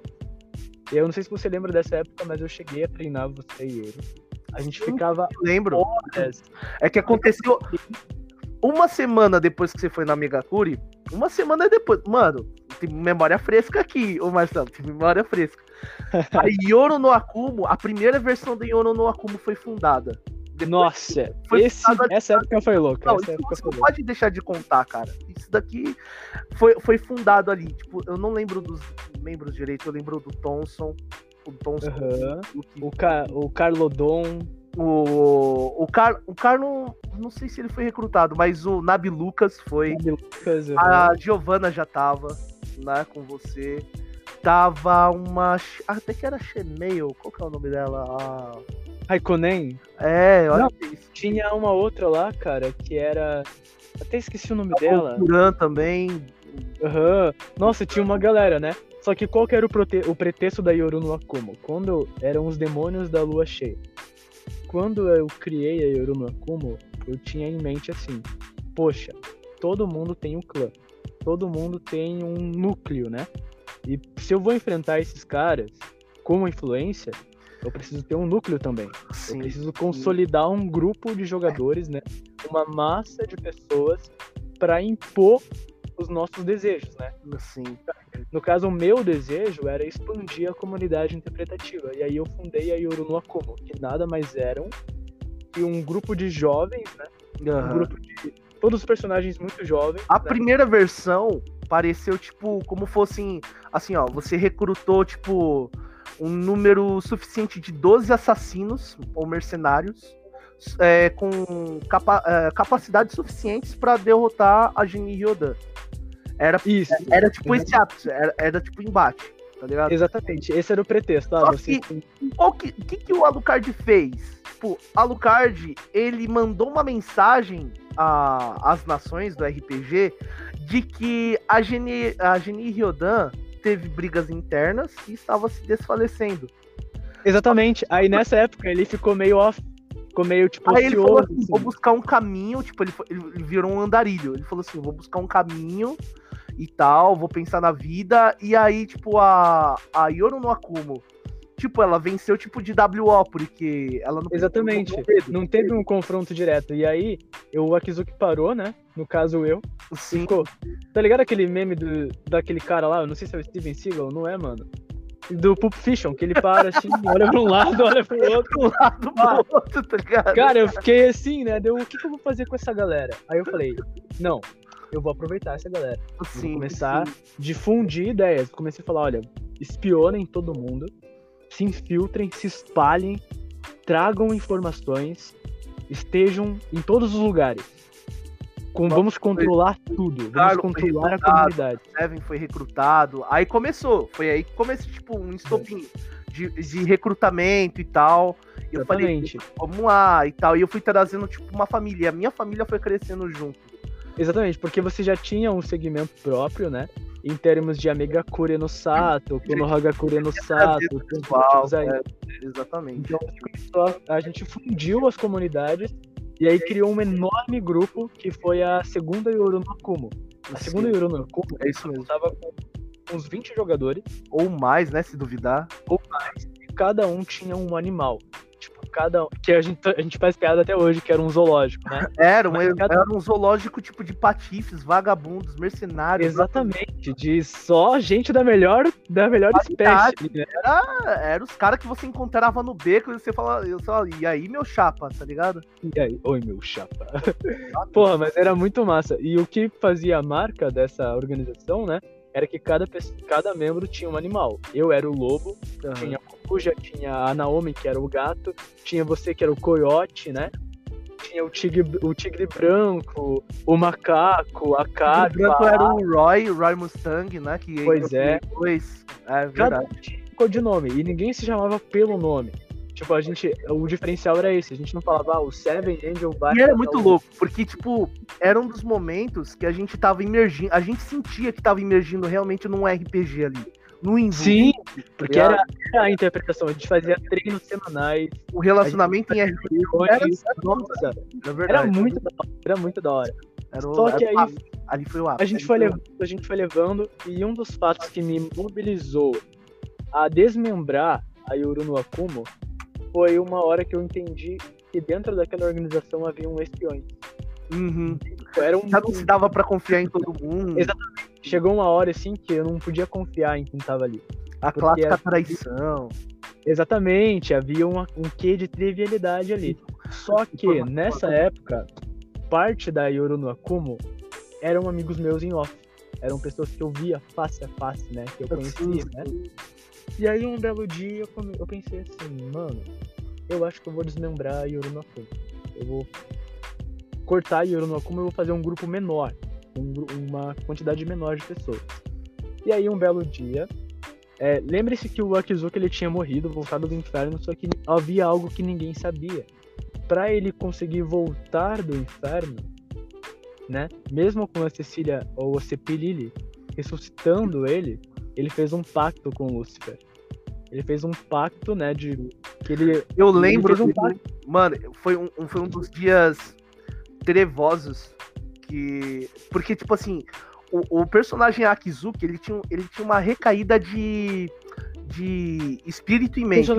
E eu não sei se você lembra dessa época, mas eu cheguei a treinar você e ele. A gente ficava Lembro. horas. É que aconteceu uma semana depois que você foi na Megacuri. Uma semana depois. Mano, tem memória fresca aqui, ô Marcelo. Tem memória fresca. <laughs> A Yoro no Akumo, a primeira versão do Yoro no Akumo foi fundada. Depois- Nossa, esse, essa época foi louca. Não, essa época você foi não louca. pode deixar de contar, cara. Isso daqui foi, foi fundado ali. Tipo, eu não lembro dos membros direito, eu lembro do Thomson. O Thomson. Aham. o O, Ca... o Carlodon. O, o, Car, o Carlo, não sei se ele foi recrutado, mas o Nabi Lucas foi. o Lucas. A Giovana já tava, né, com você. Tava uma. Até que era Shemale, qual que é o nome dela? A- Raikkonen. É, olha Não. isso. Tinha uma outra lá, cara, que era. Até esqueci o nome dela. O Turan também. Aham. Nossa, tinha uma galera, né? Só que qual que era o, prote... o pretexto da Yoru no Akumo? Quando eram os demônios da lua cheia. Quando eu criei a Yoru no Akumo, eu tinha em mente assim: poxa, todo mundo tem um clã. Todo mundo tem um núcleo, né? E se eu vou enfrentar esses caras como influência, eu preciso ter um núcleo também. Eu Sim. preciso consolidar um grupo de jogadores, né? Uma massa de pessoas para impor os nossos desejos, né? Sim. No caso, o meu desejo era expandir a comunidade interpretativa. E aí eu fundei a Yoru no Akumo, que nada mais eram que um grupo de jovens, né? Um Aham. grupo de todos os personagens muito jovens. A né? primeira versão pareceu, tipo, como fossem. Assim, ó, você recrutou, tipo, um número suficiente de 12 assassinos ou mercenários é, com capa- é, capacidades suficientes pra derrotar a Geni Ryodan. Era, Isso. era tipo esse ápice, era, era tipo embate, tá ligado? Exatamente. Esse era o pretexto. Ah, Só você que- O que, que, que o Alucard fez? Tipo, Alucard, ele mandou uma mensagem às nações do RPG de que a Geni, a Geni Ryodan teve brigas internas e estava se desfalecendo. Exatamente. Aí nessa época ele ficou meio off. Ficou meio tipo Aí ele falou ocioso, assim, vou buscar um caminho, tipo, ele, fo- ele ele virou um andarilho. Ele falou assim, vou buscar um caminho e tal, vou pensar na vida. E aí, tipo, a, a Yoru no Akumo, tipo, ela venceu tipo de WO, porque ela não Exatamente. não teve. Um confronto direto. E aí, o Akizuki parou, né? No caso, eu. Sim, Ficou. Tá ligado aquele meme do, daquele cara lá? Eu não sei se é o Steven Seagal, não é, mano? Do Pulp Fiction, que ele para assim, <laughs> olha pra um lado, olha pro <laughs> outro. do lado pro outro, tá ligado? Cara, eu fiquei assim, né? Deu, o que, que eu vou fazer com essa galera? Aí eu falei, não, eu vou aproveitar essa galera. Sim, começar- sim. Difundir ideias. Comecei a falar, olha, espionem todo mundo, se infiltrem, se espalhem, tragam informações, estejam em todos os lugares. Com, vamos controlar tudo, vamos controlar a comunidade. Seven foi recrutado. Aí começou. Foi aí que começou, tipo, um estopim de, de recrutamento e tal. E eu falei, vamos lá e tal. E eu fui trazendo, tipo, uma família. E a minha família foi crescendo junto. Exatamente, porque você já tinha um segmento próprio, né? Em termos de Amegakure no Sato, Konohagakure no Sato, pessoal, aí. é, exatamente. Então a a, gente fundiu as comunidades e aí criou um enorme grupo que foi a segunda Yoru no Akumo. A Sim, segunda Yoru no Akumo É isso mesmo. estava com uns 20 jogadores Ou mais, né? Se duvidar. e cada um tinha um animal. Cada um. Que a gente, a gente faz piada até hoje, que era um zoológico, né? <laughs> Era um, Mas cada- era um zoológico tipo de patifes, vagabundos, mercenários. Exatamente, de só gente da melhor, da melhor Qualidade. espécie. Né? Era, era os caras que você encontrava no beco e você fala, eu só, e aí, meu chapa, tá ligado? E aí, oi meu chapa. Porra, mas era muito massa. E o que fazia a marca dessa organização, né? Era que cada, cada membro tinha um animal. Eu era o lobo, Aham. tinha a coruja, tinha a Naomi, que era o gato, tinha você, que era o coiote, né? Tinha o tigre, o tigre branco, o macaco, a O carpa. branco era o Roy, o Roy Mustang, né? Que Pois é. Depois, é Cada um tinha um codinome e ninguém se chamava pelo nome. Tipo, a gente. O diferencial era esse. A gente não falava, ah, o Seven Angel vai. E era pra muito tal- louco, porque, tipo, era um dos momentos que a gente tava imergindo, a gente sentia que tava imergindo realmente num RPG ali. no Invo. Sim, porque era, era a interpretação. A gente fazia treinos semanais. O relacionamento em RP Era, nossa, era verdade. era muito da hora, era muito da hora. Era o- Só que o aí ali foi o ápice. a gente foi o levando, a gente foi levando, e um dos fatos que me mobilizou a desmembrar a Yoru no Akumo foi uma hora que eu entendi que dentro daquela organização havia um espiões. Uhum. Era um, Já não se dava pra confiar em todo mundo. Exatamente. Chegou uma hora assim que eu não podia confiar em quem tava ali. A clássica era- traição. Exatamente, havia uma- um quê de trivialidade ali. Só que nessa época, parte da Yoru no Akumo eram amigos meus em off. Eram pessoas que eu via face a face, né? Que eu conhecia, né? E aí um belo dia eu, come- eu pensei assim, mano, eu acho que eu vou desmembrar a Yoru. Eu vou cortar a Yoru no Akumo e vou fazer um grupo menor. um uma quantidade menor de pessoas. E aí um belo dia. é, Lembre-se que o Akizuki ele tinha morrido, voltado do inferno, só que havia algo que ninguém sabia. Pra ele conseguir voltar do inferno, né? Mesmo com a Cecília ou a Cepilili ressuscitando ele, ele fez um pacto com Lúcifer. Ele fez um pacto, né, de que ele Eu ele lembro, fez um do- mano, foi um, foi um dos dias trevosos que. Porque, tipo assim, o, o personagem Akizuki, ele tinha, ele tinha uma recaída de. de espírito e mente.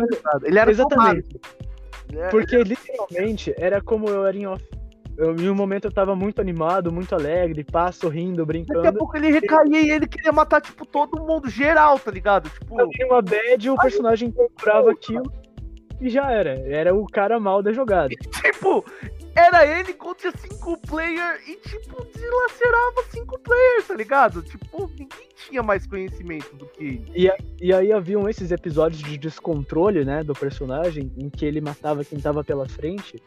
Ele era Exatamente. tomado. É, Porque literalmente era como eu era em off. Eu, em um momento eu tava muito animado, muito alegre, pá, sorrindo, Daqui a brincando. pouco ele recaía e ele queria matar, tipo, todo mundo, geral, tá ligado? Tipo, Eu uma bad, o personagem incorporava aquilo e já era. Era o cara mal da jogada. tipo, era ele contra cinco player e, tipo, dilacerava cinco players, tá ligado? Tipo, ninguém tinha mais conhecimento do que ele. E aí haviam esses episódios de descontrole, né, do personagem, em que ele matava quem tava pela frente.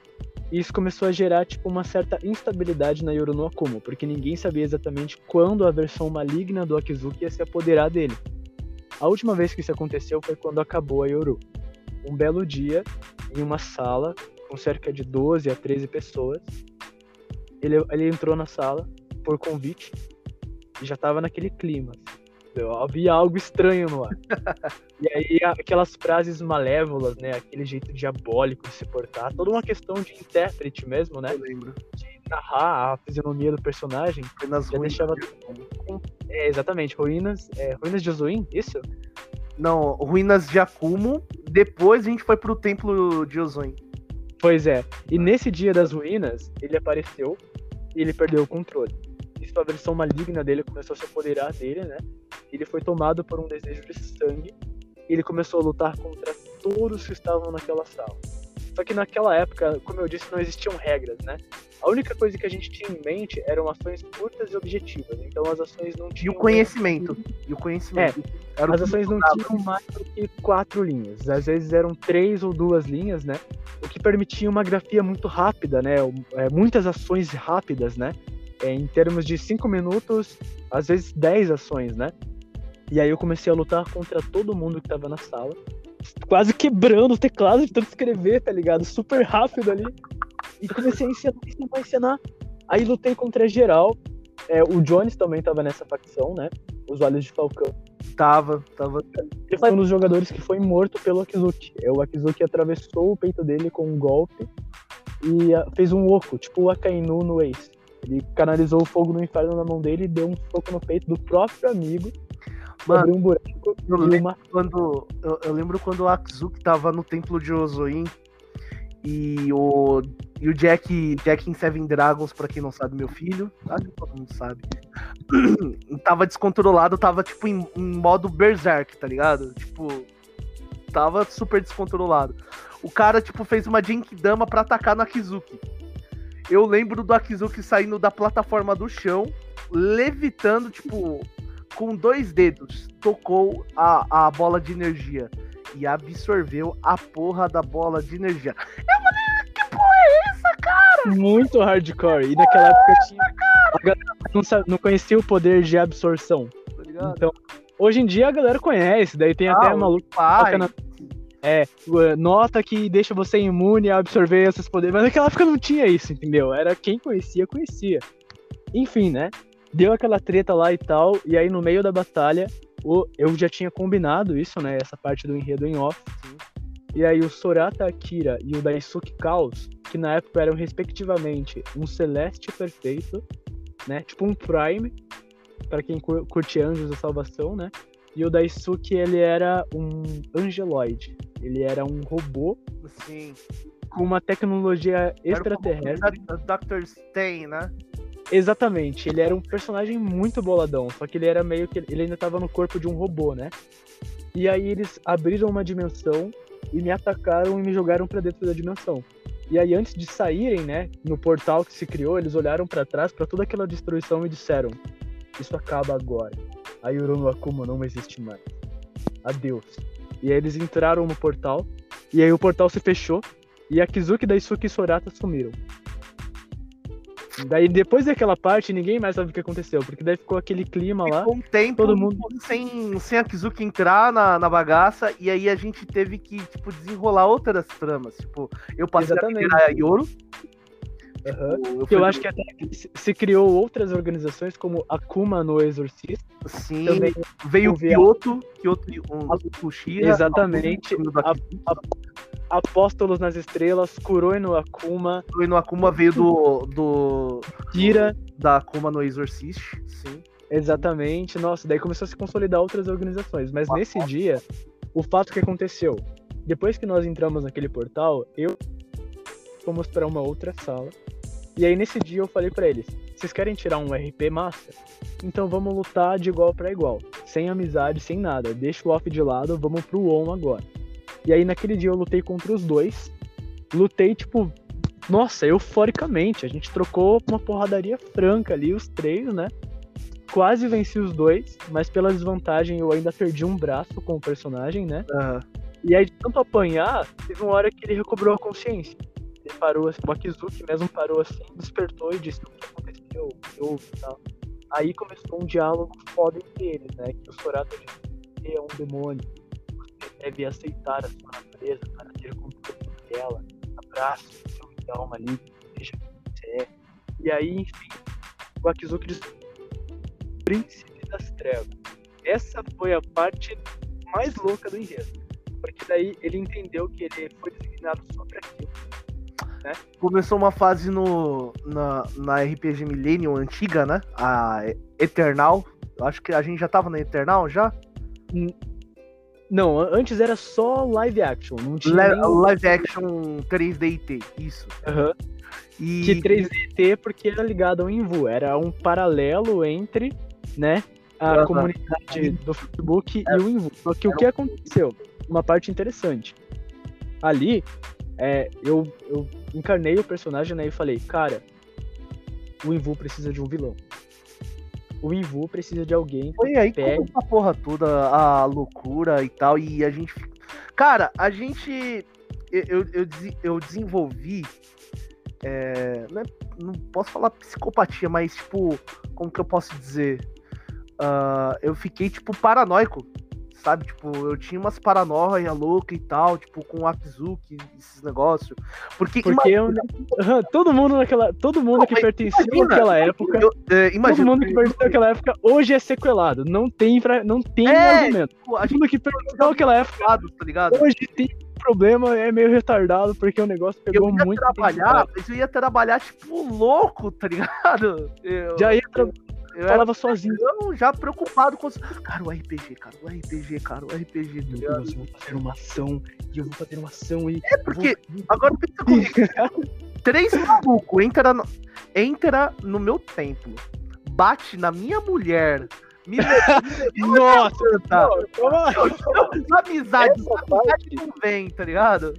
E isso começou a gerar, tipo, uma certa instabilidade na Yoru no Akumo, porque ninguém sabia exatamente quando a versão maligna do Akizuki ia se apoderar dele. A última vez que isso aconteceu foi quando acabou a Yoru. Um belo dia, em uma sala, com cerca de 12 a 13 pessoas, ele, ele entrou na sala por convite e já tava naquele clima. entendeu? Havia algo estranho no ar. <laughs> e aí aquelas frases malévolas, né? Aquele jeito diabólico de se portar, toda uma questão de intérprete mesmo, né? Eu lembro. De narrar a fisionomia do personagem. Foi nas Já ruínas. deixava É, exatamente, ruínas, é, ruínas de Ozuin, isso? Não, ruínas de Akumo. Depois a gente foi pro templo de Ozon. Pois é. E nesse dia das ruínas, ele apareceu e ele perdeu o controle. Isso a versão maligna dele começou a se apoderar dele, né? Ele foi tomado por um desejo de sangue e ele começou a lutar contra todos que estavam naquela sala. Só que naquela época, como eu disse, não existiam regras, né? A única coisa que a gente tinha em mente eram ações curtas e objetivas. Então as ações não E tinham. o conhecimento. E o conhecimento. Era o As ações não tinham mais do que quatro linhas. Às vezes eram três ou duas linhas, né? O que permitia uma grafia muito rápida, né? É, muitas ações rápidas, né? É, em termos de cinco minutos, às vezes dez ações, né? E aí eu comecei a lutar contra todo mundo que tava na sala. Quase quebrando o teclado de tanto escrever, tá ligado? Super rápido ali. E comecei a ensinar, ensinar, ensinar. Aí lutei contra geral. É, o Jones também tava nessa facção, né? Os Olhos de Falcão. Tava, tava. Ele foi um dos jogadores que foi morto pelo Akizuki. É, O Akizuki atravessou o peito dele com um golpe e ah, fez um oco, tipo o Akainu no Ace. Ele canalizou o fogo no inferno na mão dele e deu um soco no peito do próprio amigo. Mano, abriu um buraco eu lembro uma... quando. Eu, eu lembro quando o Akizuki tava no templo de Ozoin e o. E o Jack, Jack em Seven Dragons, pra quem não sabe, meu filho, acho que todo mundo sabe. <clears throat> tava descontrolado, tava tipo em, em modo Berserk, tá ligado? Tipo, tava super descontrolado. O cara, tipo, fez uma Genkidama pra atacar no Akizuki. Eu lembro do Akizuki saindo da plataforma do chão, levitando, tipo, com dois dedos, tocou a, a bola de energia e absorveu a porra da bola de energia. Eu falei, cara? muito hardcore. E naquela época tinha... a galera não, conhecia o poder de absorção. Tá? Então, hoje em dia a galera conhece, daí tem até Ah, maluco Pai, toca na- É, uh, nota que deixa você imune a absorver esses poderes. Mas naquela época não tinha isso, entendeu? Era quem conhecia, conhecia. Enfim, né? Deu aquela treta lá e tal, e aí no meio da batalha, eu já tinha combinado isso, né? Essa parte do enredo em off. Sim. E aí o Sorata Akira e o Daisuke Chaos, que na época eram respectivamente um Celeste Perfeito, né? Tipo um Prime, para quem curte Anjos da Salvação, né? E o Daisuke, ele era um Angeloid. Ele era um robô Sim. com uma tecnologia extraterrestre. Dr. Stain, né? Exatamente, ele era um personagem muito boladão, só que ele era meio que. Ele ainda tava no corpo de um robô, né? E aí eles abriram uma dimensão e me atacaram e me jogaram para dentro da dimensão. E aí antes de saírem, né, no portal que se criou, eles olharam para trás para toda aquela destruição e disseram: "Isso acaba agora. A Yuru Akuma não existe mais. Adeus." E aí eles entraram no portal e aí o portal se fechou e a Kizuki, Daisuke e Sorata sumiram. Daí, depois daquela parte, ninguém mais sabe o que aconteceu, porque daí ficou aquele clima lá. Ficou um tempo todo mundo sem, sem a Kizuki entrar na, na bagaça, e aí a gente teve que, tipo, desenrolar outras tramas. Tipo, eu passei Exatamente. a Yoro. Uhum. Tipo, Que eu fui- acho que até se criou outras organizações como Akuma no Exorcista. Sim, Também veio a- Kyoto, Kyoto, um, A- Exatamente. da A- Apóstolos nas Estrelas, Kuroi no Akuma, E no Akuma veio do, do Kira. da Akuma no Exorcist, sim. Exatamente. Nossa, daí começou a se consolidar outras organizações. Mas nesse dia, o fato que aconteceu, depois que nós entramos naquele portal, eu fomos para uma outra sala. E aí nesse dia eu falei pra eles: "Vocês querem tirar um RP massa? Então vamos lutar de igual para igual, sem amizade, sem nada. Deixa o off de lado, vamos pro on agora". E aí naquele dia eu lutei contra os dois. Lutei tipo, nossa, euforicamente. A gente trocou uma porradaria franca ali os três, né? Quase venci os dois, mas pela desvantagem eu ainda perdi um braço com o personagem, né? Aham. E aí, de tanto apanhar, teve uma hora que ele recobrou a consciência. Ele parou, assim, o Akizuki mesmo parou assim, despertou e disse o que aconteceu, o que houve e tal. Aí começou um diálogo foda entre eles, né? Que o Sorata disse que é um demônio. Deve aceitar a sua natureza para ter controle sobre ela. Abraço seu alma ali, seja quem você é. E aí, enfim, o Akizuki disse Príncipe das Trevas. Essa foi a parte mais louca do enredo. Porque daí ele entendeu que ele foi designado só pra aquilo. Começou uma fase no, na, na RPG Millennium antiga, né? A Eternal. Eu acho que a gente já tava na Eternal já. Não, an- antes era só live action, não tinha live action 3DT, isso. Aham. E Que 3DT porque era ligado ao Invu, era um paralelo entre, né, a comunidade do Facebook e o Invu. Só que o que aconteceu? Uma parte interessante. Ali, é, eu, eu encarnei o personagem né, e falei, cara, o Invu precisa de um vilão. O Invu precisa de alguém foi aí que a porra toda, a loucura e tal. E a gente. Cara, a gente. Eu, eu, eu, eu desenvolvi. é, não, é- não posso falar psicopatia, mas tipo, como que eu posso dizer? Ah, eu fiquei, tipo, paranoico. Sabe, tipo, eu tinha umas paranoia louca e tal, tipo, com o Akizuki, esses negócios. Porque, Porque eu, Aham, todo mundo naquela. Todo mundo Não, que pertencia imagina, àquela época. eu, é, Todo imagina, mundo que pertenceu àquela época hoje é sequelado. Não tem, pra, não tem É, argumento. tipo, a Todo gente mundo que pertenceu àquela época tá ligado? hoje tem problema, é meio retardado, porque o negócio Eu pegou ia muito. trabalhar, tempo. mas eu ia trabalhar, tipo, louco, tá ligado? Eu, Já ia tra... eu falava sozinho. eu já preocupado com os. Cara, o RPG, cara, o RPG, cara, o RPG, tá Meu? Deus, eu vou fazer uma ação, e eu vou fazer uma ação e. É porque, agora pensa comigo, <laughs> três malucos entra no, entra no meu templo, bate na minha mulher, me <laughs> Nossa! Calma. <laughs> amizade, amizade não vem, tá ligado?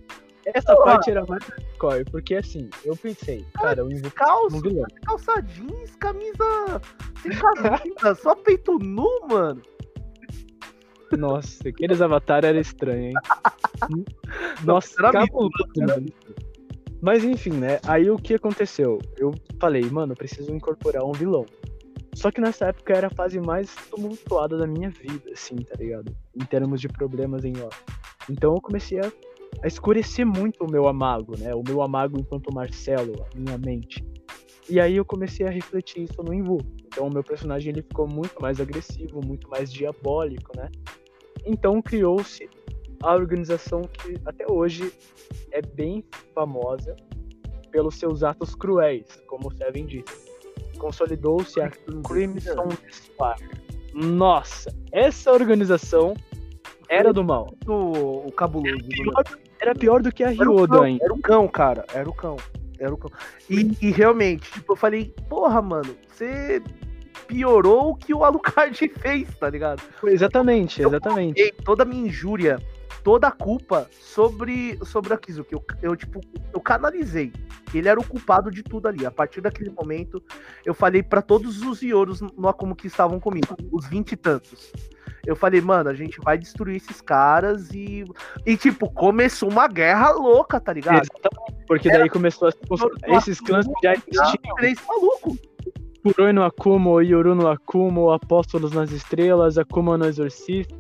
Essa parte era mais hardcore, porque assim, eu pensei, cara, eu invoco Calça, um vilão. calça jeans, camisa sem camisa, só peito nu, mano. Nossa, aqueles avatar era estranho, hein? <laughs> Nossa, cabuloso, mano. Mas enfim, né? Aí o que aconteceu? Eu falei, mano, eu preciso incorporar um vilão. Só que nessa época era a fase mais tumultuada da minha vida, assim, tá ligado? Em termos de problemas em off. Então eu comecei a, a escurecer muito o meu amago, né? O meu amago enquanto Marcelo, a minha mente. E aí eu comecei a refletir isso no Invu. Então o meu personagem ele ficou muito mais agressivo, muito mais diabólico, né? Então criou-se a organização que até hoje é bem famosa pelos seus atos cruéis, como o Seven disse. Consolidou-se a Crimson Spire. Nossa, essa organização era do mal. O, o cabuloso. Era pior, era pior do que a Ryoda ainda. era o cão, cara. Era o cão. Era o cão. E, e realmente, tipo, eu falei, porra, mano, você piorou o que o Alucard <laughs> fez, tá ligado? Exatamente, exatamente. Toda a minha injúria, toda a culpa sobre, sobre a Kizuki. Eu, eu, tipo, eu canalizei. Ele era o culpado de tudo ali. A partir daquele momento, eu falei pra todos os Ioros no Akumu que estavam comigo, os vinte e tantos. Eu falei, mano, a gente vai destruir esses caras e. E, tipo, começou uma guerra louca, tá ligado? Exatamente, porque daí começou a se construir. Esses clãs que já existiam. Três malucos. Kuroi no Akumo, Yoru no Akumo, Apóstolos nas Estrelas, Akuma no Exorcista,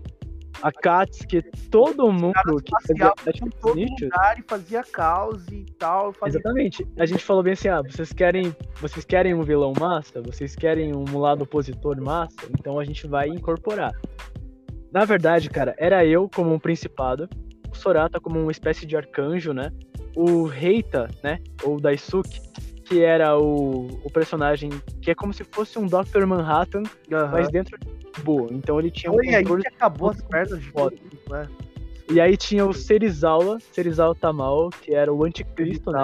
Akatsuki, todo mundo que fazia todo nichos. lugar e fazia caos e tal. Falei, Exatamente. A gente falou bem assim, ah, vocês querem, vocês querem um vilão massa? Vocês querem um lado opositor massa? Então a gente vai incorporar. Na verdade, cara, era eu como um principado, o Sorata como uma espécie de arcanjo, né? O Reita, né? Ou Daisuke, que era o, o personagem que é como se fosse um Dr. Manhattan, Aham. mas dentro de boa. Então ele tinha um Foi aí controle que acabou as pernas de foda. mundo, né? E aí tinha o Serizawa, Serizawa Tamal, que era o anticristo, né?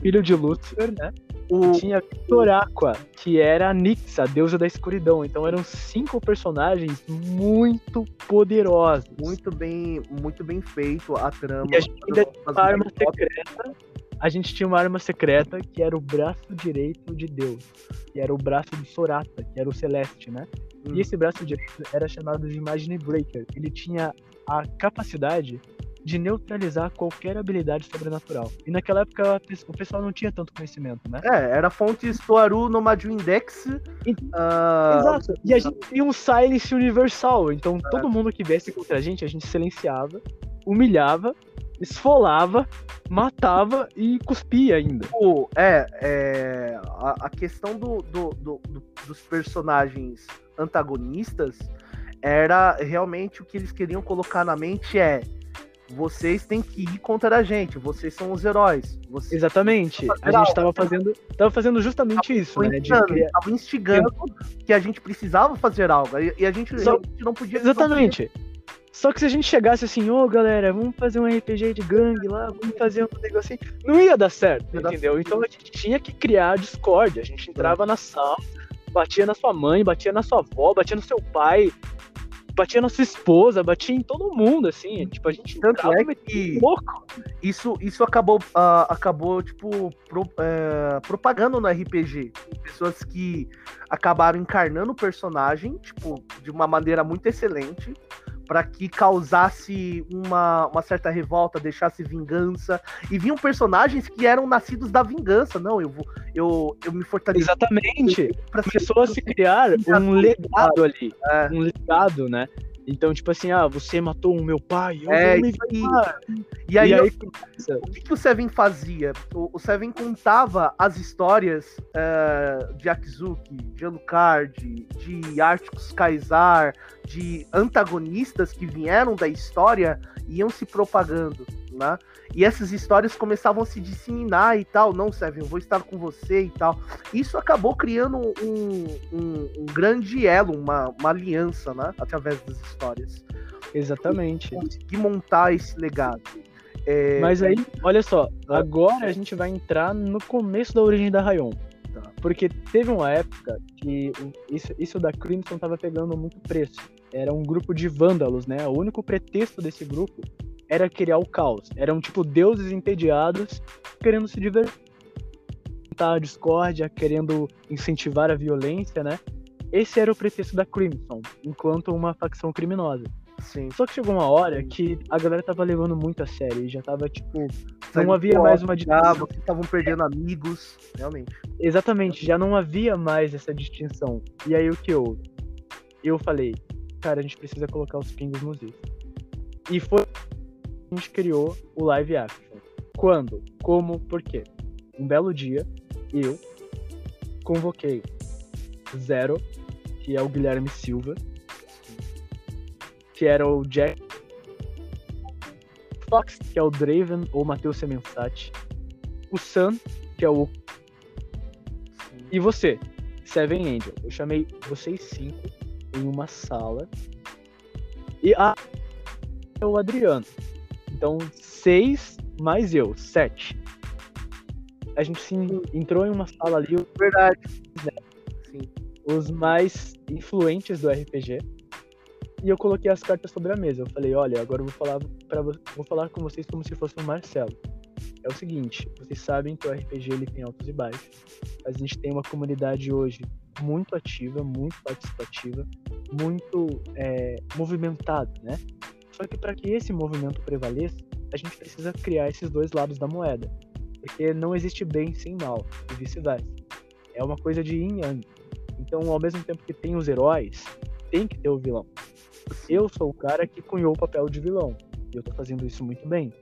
Filho de Lúcifer, né? O, E tinha Victor Aqua, que era a Nyx, a deusa da escuridão. Então eram cinco personagens muito poderosos. muito bem, muito bem feito a trama. E a gente ainda tinha uma arma secreta. A gente tinha uma arma secreta que era o braço direito de Deus. Que era o braço de Sorata, que era o Celeste, né? Hum. E esse braço direito era chamado de Imagine Breaker. Ele tinha a capacidade de neutralizar qualquer habilidade sobrenatural. E naquela época o pessoal não tinha tanto conhecimento, né? É, era fontes Toaru no Maju Index. E- ah, Exato. E a gente tinha um silence universal. Então todo mundo que viesse contra a gente, a gente silenciava, humilhava, esfolava, matava e cuspia ainda. Pô, é, é, a, a questão do, do- do- do- dos personagens antagonistas era realmente o que eles queriam colocar na mente é vocês têm que ir contra a gente, vocês são os heróis. Vocês Exatamente. A gente tava fazendo, tava fazendo justamente isso, né? De estavam criar- instigando que a gente precisava fazer algo e, a gente Só- realmente não podia. Exatamente. Só que se a gente chegasse assim, ô galera, vamos fazer um RPG de gangue lá, vamos fazer um negocinho, não ia dar certo, Ia dar entendeu? Então a gente tinha que criar Discord. A gente entrava na sala, batia na sua mãe, batia na sua avó, batia no seu pai, batia na sua esposa, batia em todo mundo, assim. Tipo, a gente Tanto é que- louco. Isso, isso acabou, ah, acabou tipo, pro- é, propagando no RPG. Pessoas que acabaram encarnando o personagem, tipo, de uma maneira muito excelente, para que causasse uma, uma certa revolta, deixasse vingança. E vinham personagens que eram nascidos da vingança. Não, eu vou, eu, eu me fortaleci Exatamente. Começou a se criar um legado ali. É. Um legado, né? Então, tipo assim, ah, você matou o meu pai, eu É, vou me vingar. E aí, E eu- aí começa. o que, que o Seven fazia? O, o Seven contava as histórias eh, de Akizuki, de Alucard, de Arcticus Kaisar, de antagonistas que vieram da história e iam se propagando, né? E essas histórias começavam a se disseminar e tal. Não, Seven, eu vou estar com você e tal. Isso acabou criando um, um- um grande elo, uma, uma aliança, né? Através das histórias. Exatamente. Conseguir montar esse legado. É, Mas aí, olha só, Ah. agora a gente vai entrar no começo da origem da Rayon. Tá. Porque teve uma época que isso, isso da Crimson tava pegando muito preço. Era um grupo de vândalos, né? O único pretexto desse grupo era criar o caos. Eram tipo deuses entediados querendo se divertir. A discórdia, querendo incentivar a violência, né? Esse era o pretexto da Crimson, enquanto uma facção criminosa. sim. Só que chegou uma hora que a galera tava levando muito a sério e já tava tipo não havia mais uma distinção. estavam perdendo amigos, realmente. Exatamente, já não havia mais essa distinção. E aí o que houve? Eu falei, cara, a gente precisa colocar os pingos nos is. E foi gente criou o live action. Quando? Como? Por quê? Um belo dia, eu convoquei Zero, que é o Guilherme Silva, que era o Jack Fox, que é o Draven ou Matheus Semensati, o Sun, que é o e você, Seven Angel. Eu chamei vocês cinco em uma sala e a é o Adriano. Então, seis mais eu, sete. A gente se entrou em uma sala ali. Verdade. Né? Os mais influentes do RPG. E eu coloquei as cartas sobre a mesa. Eu falei, olha, agora eu vou falar para vou falar com vocês como se fosse o Marcelo. É o seguinte, vocês sabem que o RPG ele tem altos e baixos. A gente tem uma comunidade hoje muito ativa, muito participativa, muito é, movimentada, né? Só que para que esse movimento prevaleça, a gente precisa criar esses dois lados da moeda, porque não existe bem sem mal e vice-versa. É uma coisa de yin yang. Então, ao mesmo tempo que tem os heróis, tem que ter o vilão. Eu sou o cara que cunhou o papel de vilão e eu tô fazendo isso muito bem.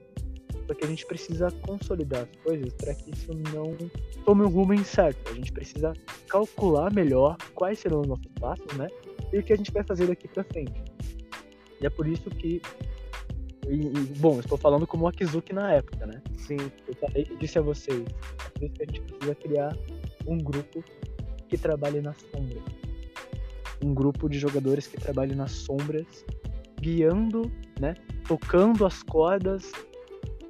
Só que a gente precisa consolidar as coisas para que isso não tome um rumo incerto. A gente precisa calcular melhor quais serão os nossos passos, né? E o que a gente vai fazer daqui para frente. E é por isso que. E, e, bom, estou falando como Akizuki na época, né? Sim. Eu falei disse a vocês. É por isso que a gente precisa criar um grupo que trabalhe nas sombras. Um grupo de jogadores que trabalhe nas sombras, guiando, né? Tocando as cordas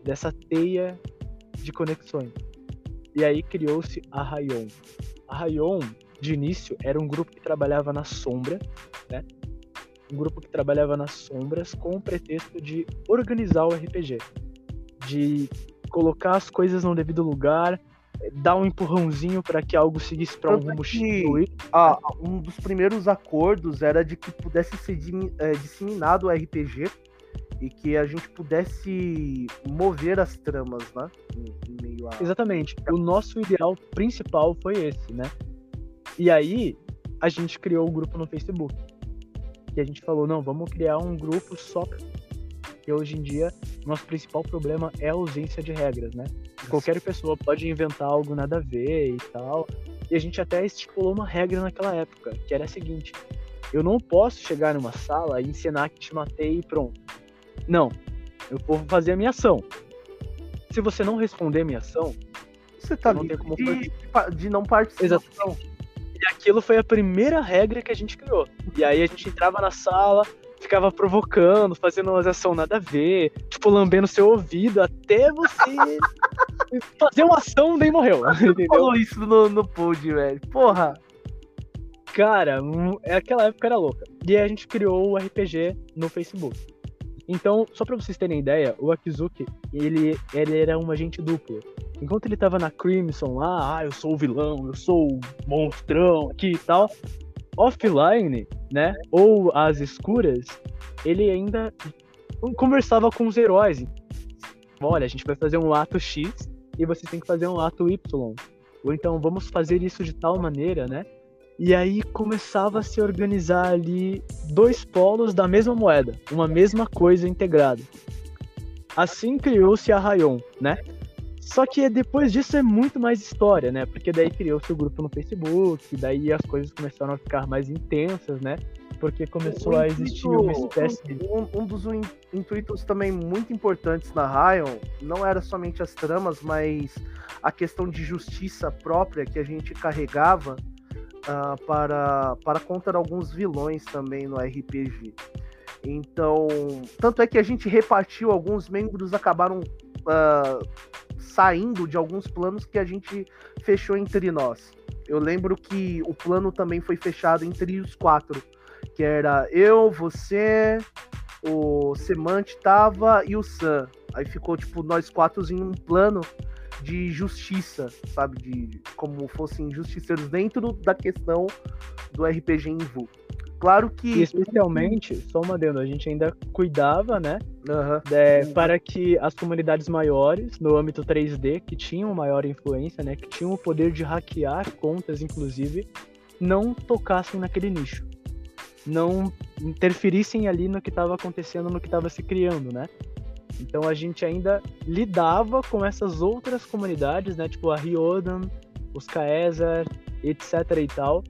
dessa teia de conexões. E aí criou-se a Rayon. A Rayon, de início, era um grupo que trabalhava na sombra, né? Um grupo que trabalhava nas sombras com o pretexto de organizar o RPG, de colocar as coisas no devido lugar, eh, dar um empurrãozinho para que algo seguisse para um rumo que, ah, Um dos primeiros acordos era de que pudesse ser é, disseminado o RPG e que a gente pudesse mover as tramas, né? Em meio a... Exatamente. O nosso ideal principal foi esse, né? E aí a gente criou o um grupo no Facebook que a gente falou, não, vamos criar um grupo só que hoje em dia nosso principal problema é a ausência de regras, né? Qualquer pessoa pode inventar algo nada a ver e tal. E a gente até estipulou uma regra naquela época, que era a seguinte: eu não posso chegar numa sala e ensinar que te matei e pronto. Não, eu vou fazer a minha ação. Se você não responder a minha ação, você tá livre de, de não participar. Exatamente. E aquilo foi a primeira regra que a gente criou. E aí a gente entrava na sala, ficava provocando, fazendo umas ação nada a ver, tipo, lambendo seu ouvido até você <laughs> fazer uma ação e morreu. Entendeu? Falou isso no, no pod, velho. Porra! Cara, é, aquela época era louca. E aí a gente criou o RPG no Facebook. Então, só pra vocês terem ideia, o Akizuki, ele, ele era um agente duplo. Enquanto ele tava na Crimson lá, ah, eu sou o vilão, eu sou o monstrão aqui e tal. Offline, né? Ou às escuras, ele ainda conversava com os heróis. Olha, a gente vai fazer um ato X e você tem que fazer um ato Y. Ou então vamos fazer isso de tal maneira, né? E aí começava a se organizar ali dois polos da mesma moeda, uma mesma coisa integrada. Assim criou-se a Rayon, né? Só que depois disso é muito mais história, né? Porque daí criou-se o grupo no Facebook, daí as coisas começaram a ficar mais intensas, né? Porque começou a existir uma espécie de. Um, um, dos intuitos também muito importantes na Ryan não era somente as tramas, mas a questão de justiça própria que a gente carregava uh, para, para contra alguns vilões também no RPG. Então, tanto é que a gente repartiu, alguns membros acabaram uh, saindo de alguns planos que a gente fechou entre nós. Eu lembro que o plano também foi fechado entre os quatro, que era eu, você, o Semante tava e o Sam. Aí ficou tipo nós quatro em um plano de justiça, sabe, de como fossem justiceiros dentro da questão do RPG em VU. Claro que. Especialmente, só uma adendo, a gente ainda cuidava, né? Uhum. É, para que as comunidades maiores, no âmbito 3D, que tinham maior influência, né? Que tinham o poder de hackear contas, inclusive, não tocassem naquele nicho. Não interferissem ali no que estava acontecendo, no que estava se criando, né? Então a gente ainda lidava com essas outras comunidades, né? Tipo a Riodan, os Caesar, etc e tal,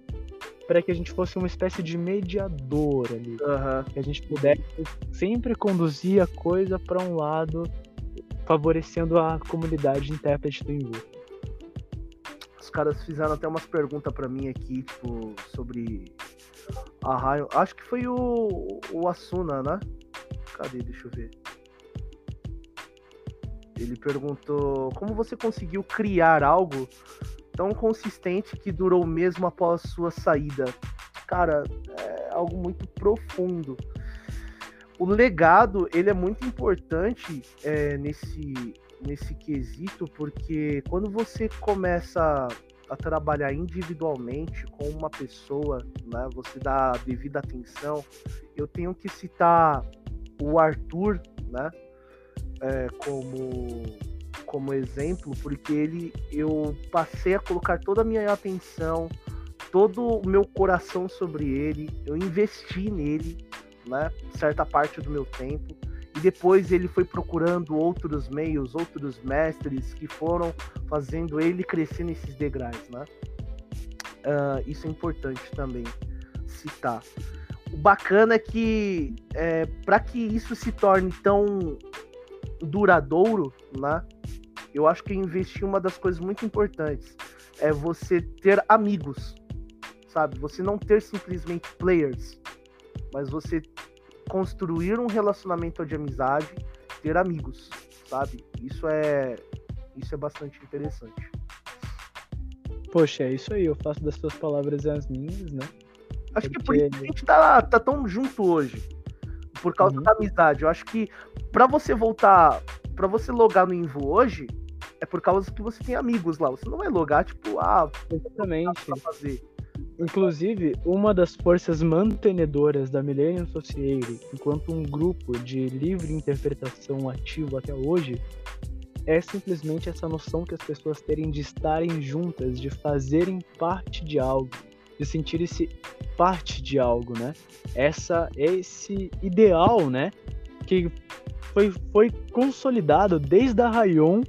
para que a gente fosse uma espécie de mediador ali. Aham. Que a gente pudesse sempre conduzir a coisa para um lado, favorecendo a comunidade de intérprete do Invu. Os caras fizeram até umas perguntas pra mim aqui, tipo, sobre a Raio. Acho que foi o, o Asuna, né? Cadê? Deixa eu ver. Ele perguntou como você conseguiu criar algo tão consistente que durou mesmo após sua saída. Cara, é algo muito profundo. O legado ele é muito importante é, nesse nesse quesito porque quando você começa a trabalhar individualmente com uma pessoa, né, você dá devida atenção. Eu tenho que citar o Arthur, né, é, como como exemplo, porque ele eu passei a colocar toda a minha atenção, todo o meu coração sobre ele, eu investi nele, né, certa parte do meu tempo. E depois ele foi procurando outros meios, outros mestres que foram fazendo ele crescer nesses degraus, né? Uh, isso é importante também citar. O bacana é que é, para que isso se torne tão duradouro, né? Eu acho que investir uma das coisas muito importantes é você ter amigos, sabe? Você não ter simplesmente players, mas você construir um relacionamento de amizade, ter amigos, sabe? Isso é isso é bastante interessante. Poxa, é isso aí, eu faço das suas palavras as minhas, né? Acho Porque... que é por isso que a gente tá, tá tão junto hoje. Por causa uhum. da amizade. Eu acho que para você voltar, para você logar no Invo hoje, é por causa que você tem amigos lá. Você não vai logar, tipo, ah, exatamente. Fazer. Inclusive, uma das forças mantenedoras da Millennium Society, enquanto um grupo de livre interpretação ativo até hoje, é simplesmente essa noção que as pessoas terem de estarem juntas, de fazerem parte de algo, de sentirem-se parte de algo, né? Essa, esse ideal, né? Que foi, foi consolidado desde a Rayon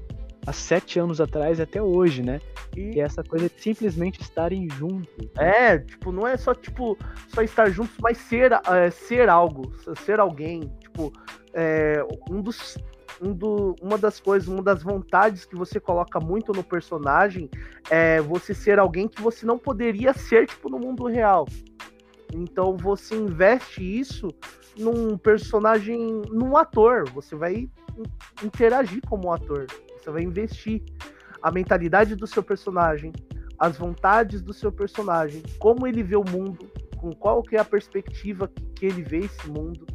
há sete anos atrás até hoje, né? E, essa coisa de simplesmente estarem juntos. É, tipo, não é só, tipo, só estar juntos, mas ser, é, ser algo, ser alguém. Tipo, é, um dos. Um do, uma das coisas, uma das vontades que você coloca muito no personagem é você ser alguém que você não poderia ser, tipo, no mundo real. Então você investe isso num personagem, num ator. Você vai interagir como um ator. Você vai investir a mentalidade do seu personagem, as vontades do seu personagem, como ele vê o mundo, com qual que é a perspectiva que ele vê esse mundo,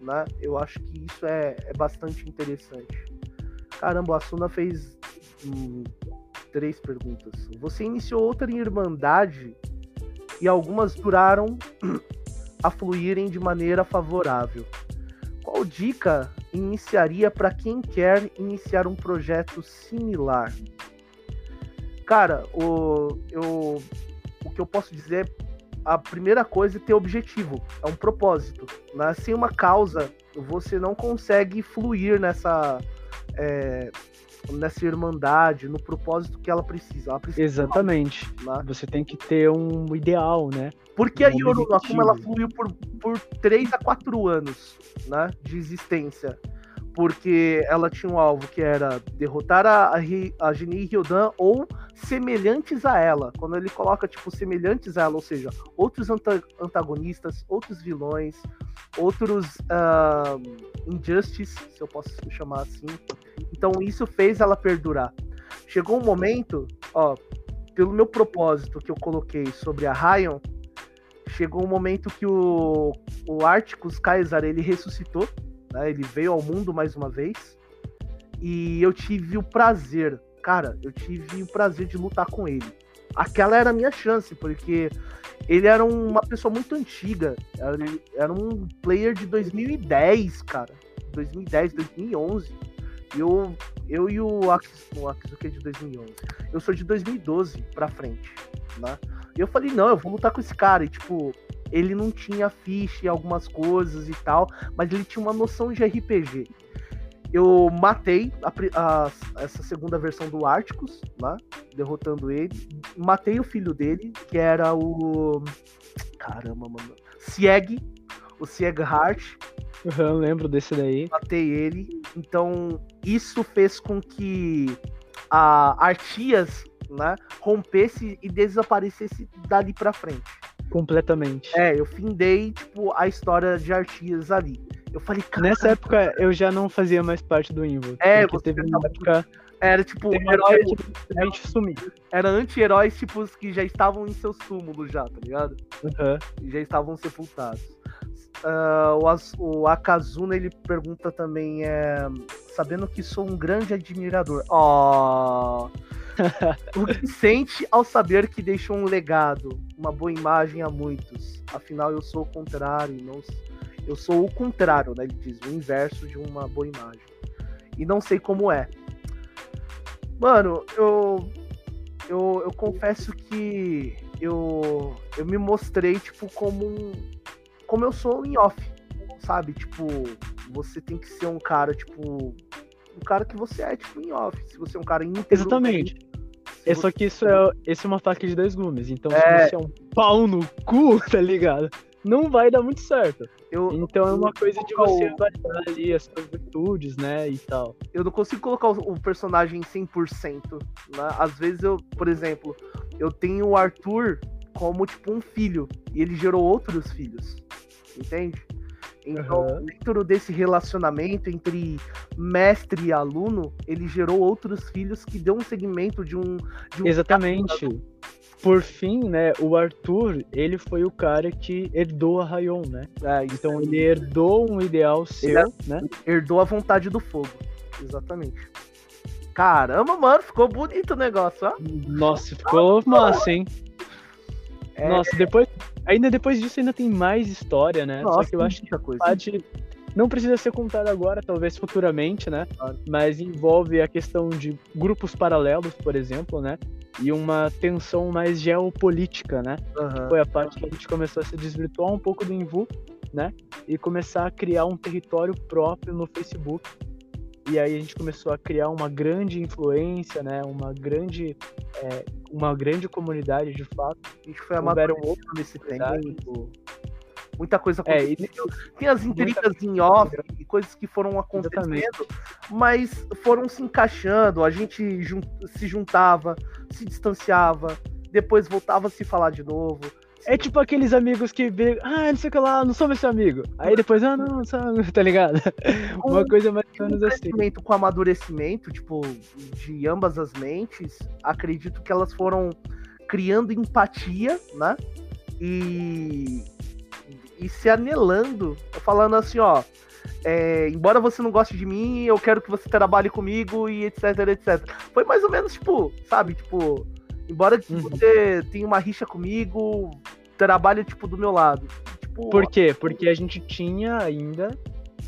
né? Eu acho que isso é, é bastante interessante. Caramba, a Suna fez hum, três perguntas. Você iniciou outra irmandade e algumas duraram <clears throat> a fluírem de maneira favorável. Qual dica iniciaria para quem quer iniciar um projeto similar? Cara, o, eu, o que eu posso dizer, a primeira coisa é ter objetivo, é um propósito. Né? Sem uma causa, você não consegue fluir nessa, é, nessa irmandade, no propósito que ela precisa. Ela precisa Exatamente. Né? Você tem que ter um ideal, né? Porque um a Yoruna, como ela fluiu por, por 3 a 4 anos né, de existência, porque ela tinha um alvo que era derrotar a, a Geni Ryodan ou semelhantes a ela. Quando ele coloca, tipo, semelhantes a ela, ou seja, outros antagonistas, outros vilões, outros uh, se eu posso chamar assim. Então isso fez ela perdurar. Chegou um momento, ó, pelo meu propósito que eu coloquei sobre a Ryan, chegou um momento que o, o Articus Caesar ele ressuscitou né? Ele veio ao mundo mais uma vez. E eu tive o prazer, cara, eu tive o prazer de lutar com ele. Aquela era a minha chance, porque ele era uma pessoa muito antiga. Era, um player de 2010, cara. 2010, 2011. Eu, eu e o que é de 2011. Eu sou de 2012 pra frente, né? E eu falei, não, eu vou lutar com esse cara. E, tipo, ele não tinha ficha e algumas coisas e tal, mas ele tinha uma noção de RPG. Eu matei a, a, essa segunda versão do Articus, né? Derrotando ele. Matei o filho dele, que era o. caramba, mano. Sieg, o Sieg Heart. Uhum, lembro desse daí. Matei ele. Então, isso fez com que a Artias, né, rompesse e desaparecesse dali pra frente. Completamente. É, eu findei, tipo, a história de Artias ali. Eu falei, cara. Nessa época eu já não fazia mais parte do Invo. É, porque teve uma tava- época. Era tipo herói, sumi. era anti-heróis tipo que já estavam em seus túmulos já, tá ligado? Uhum. E já estavam sepultados. Ah, o, o Akazuna ele pergunta também, é, sabendo que sou um grande admirador. Ó. <laughs> o que sente ao saber que deixou um legado, uma boa imagem a muitos? Afinal, eu sou o contrário, não, eu sou o contrário, né? Ele diz o inverso de uma boa imagem. E não sei como é. Mano, eu eu, eu confesso que eu, eu me mostrei, tipo, como um. Como eu sou em off, sabe? Tipo, você tem que ser um cara, tipo. Um cara que você é, tipo, em off. Se você é um cara íntegro. Exatamente. É só que isso é, esse é uma faca de dois gumes. Então, É. se você é um pau no cu, <laughs> tá ligado? Não vai dar muito certo. eu, Então é uma coisa de você o- avaliar ali as suas virtudes, né? E tal. eu não consigo colocar o, o personagem 100%. Né? Às vezes eu, por exemplo, eu tenho o Arthur como, tipo, um filho. E ele gerou outros filhos. Entende? Então, Aham. dentro desse relacionamento entre mestre e aluno, ele gerou outros filhos que deu um segmento de um. De um Exatamente. Por fim, né, o Arthur, ele foi o cara que herdou a Rayon, né? É, Então ele herdou um ideal seu, né? herdou a vontade do fogo. Exatamente. Caramba, mano, ficou bonito o negócio, ó. Nossa, ficou massa, hein? É, Nossa, depois. Ainda depois disso ainda tem mais história, né? nossa, Só que eu acho que muita coisa. pode. Não precisa ser contado agora, talvez futuramente, né? Claro. Mas envolve a questão de grupos paralelos, por exemplo, né? E uma tensão mais geopolítica, né? Aham. Foi a parte que a gente começou a se desvirtuar um pouco do Invu, né? E começar a criar um território próprio no Facebook. E aí a gente começou a criar uma grande influência, né? Uma grande, é, uma grande comunidade de fato. A gente foi amadurecendo nesse tempo. Muita coisa É, aconteceu. Tem as intrigas em off e coisas que foram acontecendo, Exatamente. mas foram se encaixando. A gente jun- se juntava, se distanciava, depois voltava a se falar de novo. É tipo aqueles amigos que vê, ah, não sei o que lá, não sou meu seu amigo. Aí depois, ah, não, sou, <laughs> tá ligado? Uma coisa mais ou menos assim. com amadurecimento, tipo, de ambas as mentes, acredito que elas foram criando empatia, né? E, e se anelando, falando assim, ó. é, embora você não goste de mim, eu quero que você trabalhe comigo e etc, etc. Foi mais ou menos, tipo, sabe, tipo, embora que Uhum. você tenha uma rixa comigo, trabalhe, tipo, do meu lado. Tipo, Por quê? Porque a gente tinha ainda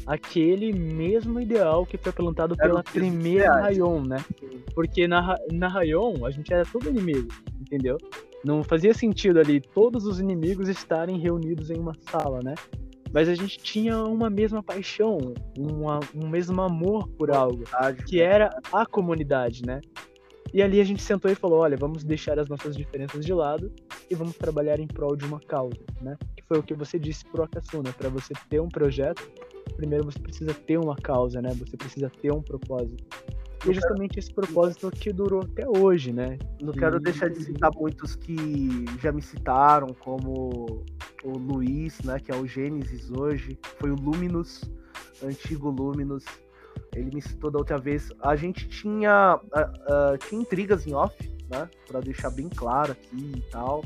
aquele mesmo ideal que foi plantado pela primeira. Rayon, né? Porque na, na Rayon a gente era todo inimigo, entendeu? Não fazia sentido ali todos os inimigos estarem reunidos em uma sala, né? Mas a gente tinha uma mesma paixão, uma, um mesmo amor por algo, que era a comunidade, né? E ali a gente sentou e falou, olha, vamos deixar as nossas diferenças de lado e vamos trabalhar em prol de uma causa, né? Que foi o que você disse pro Akasuna, para você ter um projeto, primeiro você precisa ter uma causa, né? Você precisa ter um propósito. E é justamente esse propósito que durou até hoje, né? Não quero E- deixar de citar muitos que já me citaram, como o Luiz, né, que é o Gênesis hoje, foi o Luminous, antigo Luminous. Ele me citou da outra vez. A gente tinha, ah, ah, tinha intrigas em off, né, para deixar bem claro aqui e tal.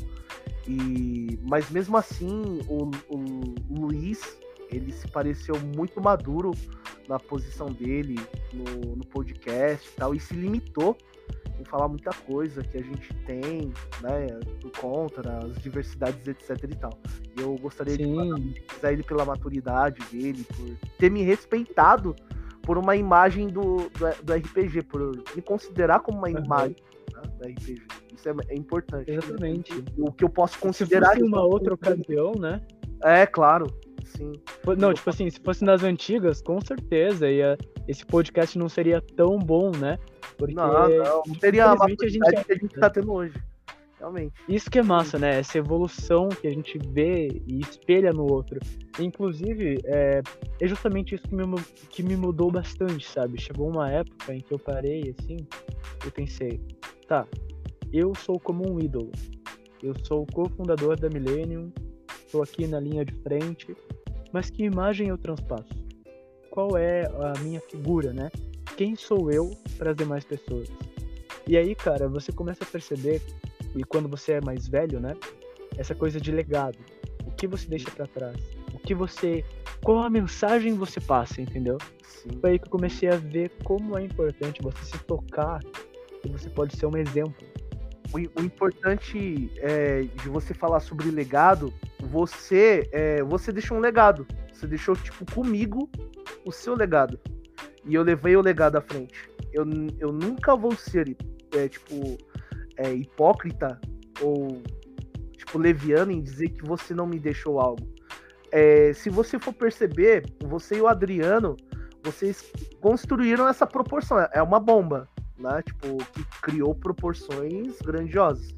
E, mas mesmo assim, o, o Luiz, ele se pareceu muito maduro na posição dele no, no podcast e tal, e se limitou em falar muita coisa que a gente tem, né, do contra, as diversidades, etc e tal. Eu gostaria de Sim, parabenizar ele pela maturidade dele, por ter me respeitado por uma imagem do, do, do RPG, por me considerar como uma Aham. imagem né, do RPG. Isso é, é importante. exatamente. O que eu posso Se considerar. fosse uma outra ocasião, né? É, claro. Sim. Não, tipo assim, se fosse nas antigas, com certeza ia, esse podcast não seria tão bom, né? Porque Não, não. Não teria a a gente que a gente tá tendo hoje. Realmente. Isso que é massa, né? Essa evolução que a gente vê e espelha no outro. Inclusive, é, é justamente isso que me, que me mudou bastante, sabe? Chegou uma época em que eu parei assim e pensei, tá, eu sou como um ídolo. Eu sou cofundador da Millennium, estou aqui na linha de frente, mas que imagem eu transpasso? Qual é a minha figura, né? Quem sou eu para as demais pessoas? E aí, cara, você começa a perceber, e quando você é mais velho, né? Essa coisa de legado. O que você deixa para trás? O que você. Qual a mensagem você passa, entendeu? Sim. Foi aí que eu comecei a ver como é importante você se tocar e você pode ser um exemplo. O, o importante é, de você falar sobre legado, você é, você deixou um legado. Você deixou, tipo, comigo o seu legado. E eu levei o legado à frente. Eu, eu nunca vou ser é, tipo, é, hipócrita ou, tipo, leviano em dizer que você não me deixou algo. É, se você for perceber, você e o Adriano, vocês construíram essa proporção. É uma bomba, né? Tipo, que criou proporções grandiosas.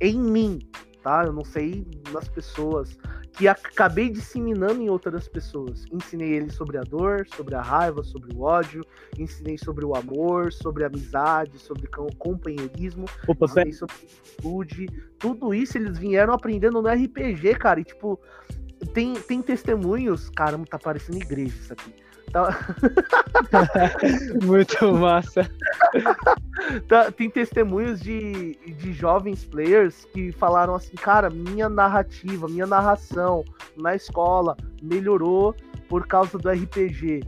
Em mim, tá? Eu não sei nas pessoas que acabei disseminando em outras pessoas. Ensinei eles sobre a dor, sobre a raiva, sobre o ódio, ensinei sobre o amor, sobre a amizade, sobre companheirismo, Opa, ensinei sobre atitude. Tudo isso eles vieram aprendendo no RPG, cara. E tipo, tem, tem testemunhos. Caramba, tá parecendo igreja isso aqui. Tá... <laughs> Muito massa. tá, tem testemunhos de, de jovens players que falaram assim, cara, minha narrativa, minha narração na escola melhorou por causa do RPG.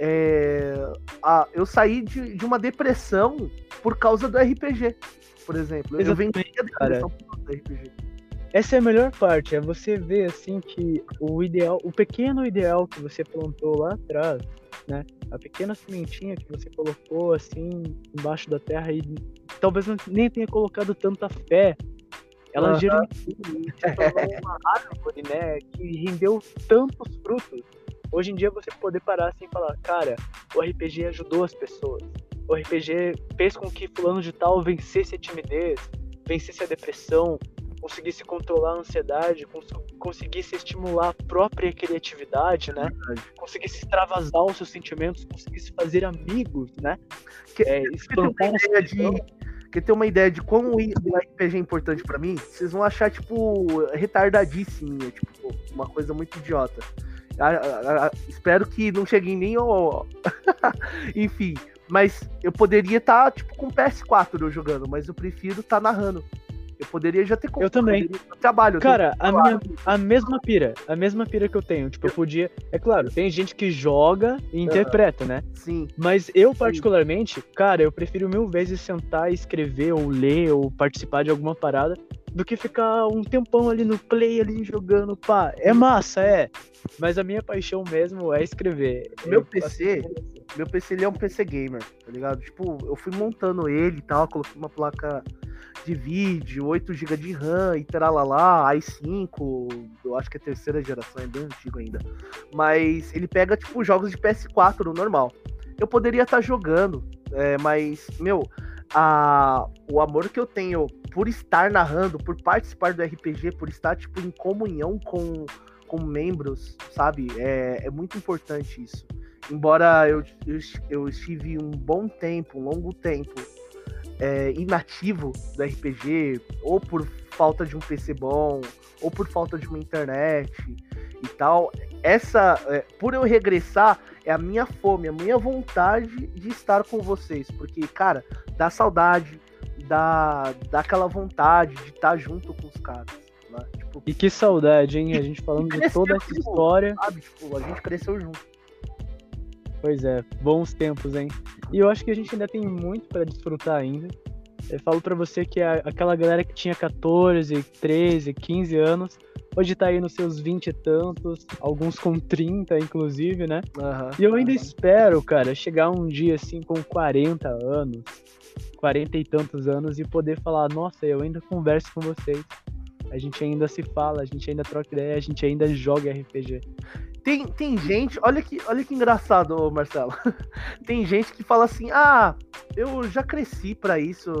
É, a, eu saí de, de uma depressão por causa do RPG, por exemplo. Exatamente, eu venci a depressão cara. por causa do RPG. Essa é a melhor parte, é você ver assim que o ideal, o pequeno ideal que você plantou lá atrás, né? A pequena sementinha que você colocou assim embaixo da terra e talvez nem tenha colocado tanta fé. Ela uhum. gerou uma árvore, né? Que rendeu tantos frutos. Hoje em dia você poder parar assim e falar, cara, o RPG ajudou as pessoas. O RPG fez com que fulano de tal vencesse a timidez, vencesse a depressão, conseguisse controlar a ansiedade, cons conseguisse estimular a própria criatividade, né? Conseguisse extravasar os seus sentimentos, conseguisse fazer amigos, né? Que, é, explorar que de que ter uma ideia de como o RPG é importante para mim, vocês vão achar, tipo, retardadíssimo, tipo, uma coisa muito idiota. espero que não chegue nem ao. <laughs> Enfim, mas eu poderia estar, tá, tipo, com PS4 eu jogando, mas eu prefiro estar tá narrando. Eu poderia já ter Eu também. Trabalho. Cara, a, minha, a mesma pira. A mesma pira que eu tenho. Tipo, eu podia. É claro, tem gente que joga e interpreta, né? Sim. Mas eu, particularmente, cara, eu prefiro mil vezes sentar e escrever, ou ler, ou participar de alguma parada, do que ficar um tempão ali no play, ali jogando, pá. É massa, é. Mas a minha paixão mesmo é escrever. Meu eu, PC, meu PC ele é um PC gamer, tá ligado? Tipo, eu fui montando ele e tal, coloquei uma placa de vídeo, 8 GB de RAM e tralalá, i5, eu acho que é terceira geração, é bem antigo ainda. Mas ele pega, tipo, jogos de PS4 no normal. Eu poderia estar tá jogando, é, mas, meu, a, o amor que eu tenho por estar narrando, por participar do RPG, por estar, tipo, em comunhão com, com membros, sabe? É, é muito importante isso. Embora eu, eu, eu estive um bom tempo, um longo tempo, é, inativo do RPG, ou por falta de um PC bom, ou por falta de uma internet e tal. Essa, é, por eu regressar, é a minha fome, a minha vontade de estar com vocês, porque, cara, dá saudade, dá, dá aquela vontade de estar junto com os caras. Né? Tipo, e que saudade, hein? A gente falando de toda essa história. Sabe? Tipo, a gente cresceu junto. Pois é, bons tempos, hein? E eu acho que a gente ainda tem muito para desfrutar ainda. Eu falo para você que aquela galera que tinha 14, 13, 15 anos, hoje tá aí nos seus 20 e tantos, alguns com 30, inclusive, né? Uhum, e eu ainda uhum. espero, cara, chegar um dia assim com 40 anos, 40 e tantos anos e poder falar, nossa, eu ainda converso com vocês. A gente ainda se fala, a gente ainda troca ideia, a gente ainda joga RPG. Tem, tem gente, olha que, olha que engraçado, Marcelo. <laughs> tem gente que fala assim: ah, eu já cresci para isso.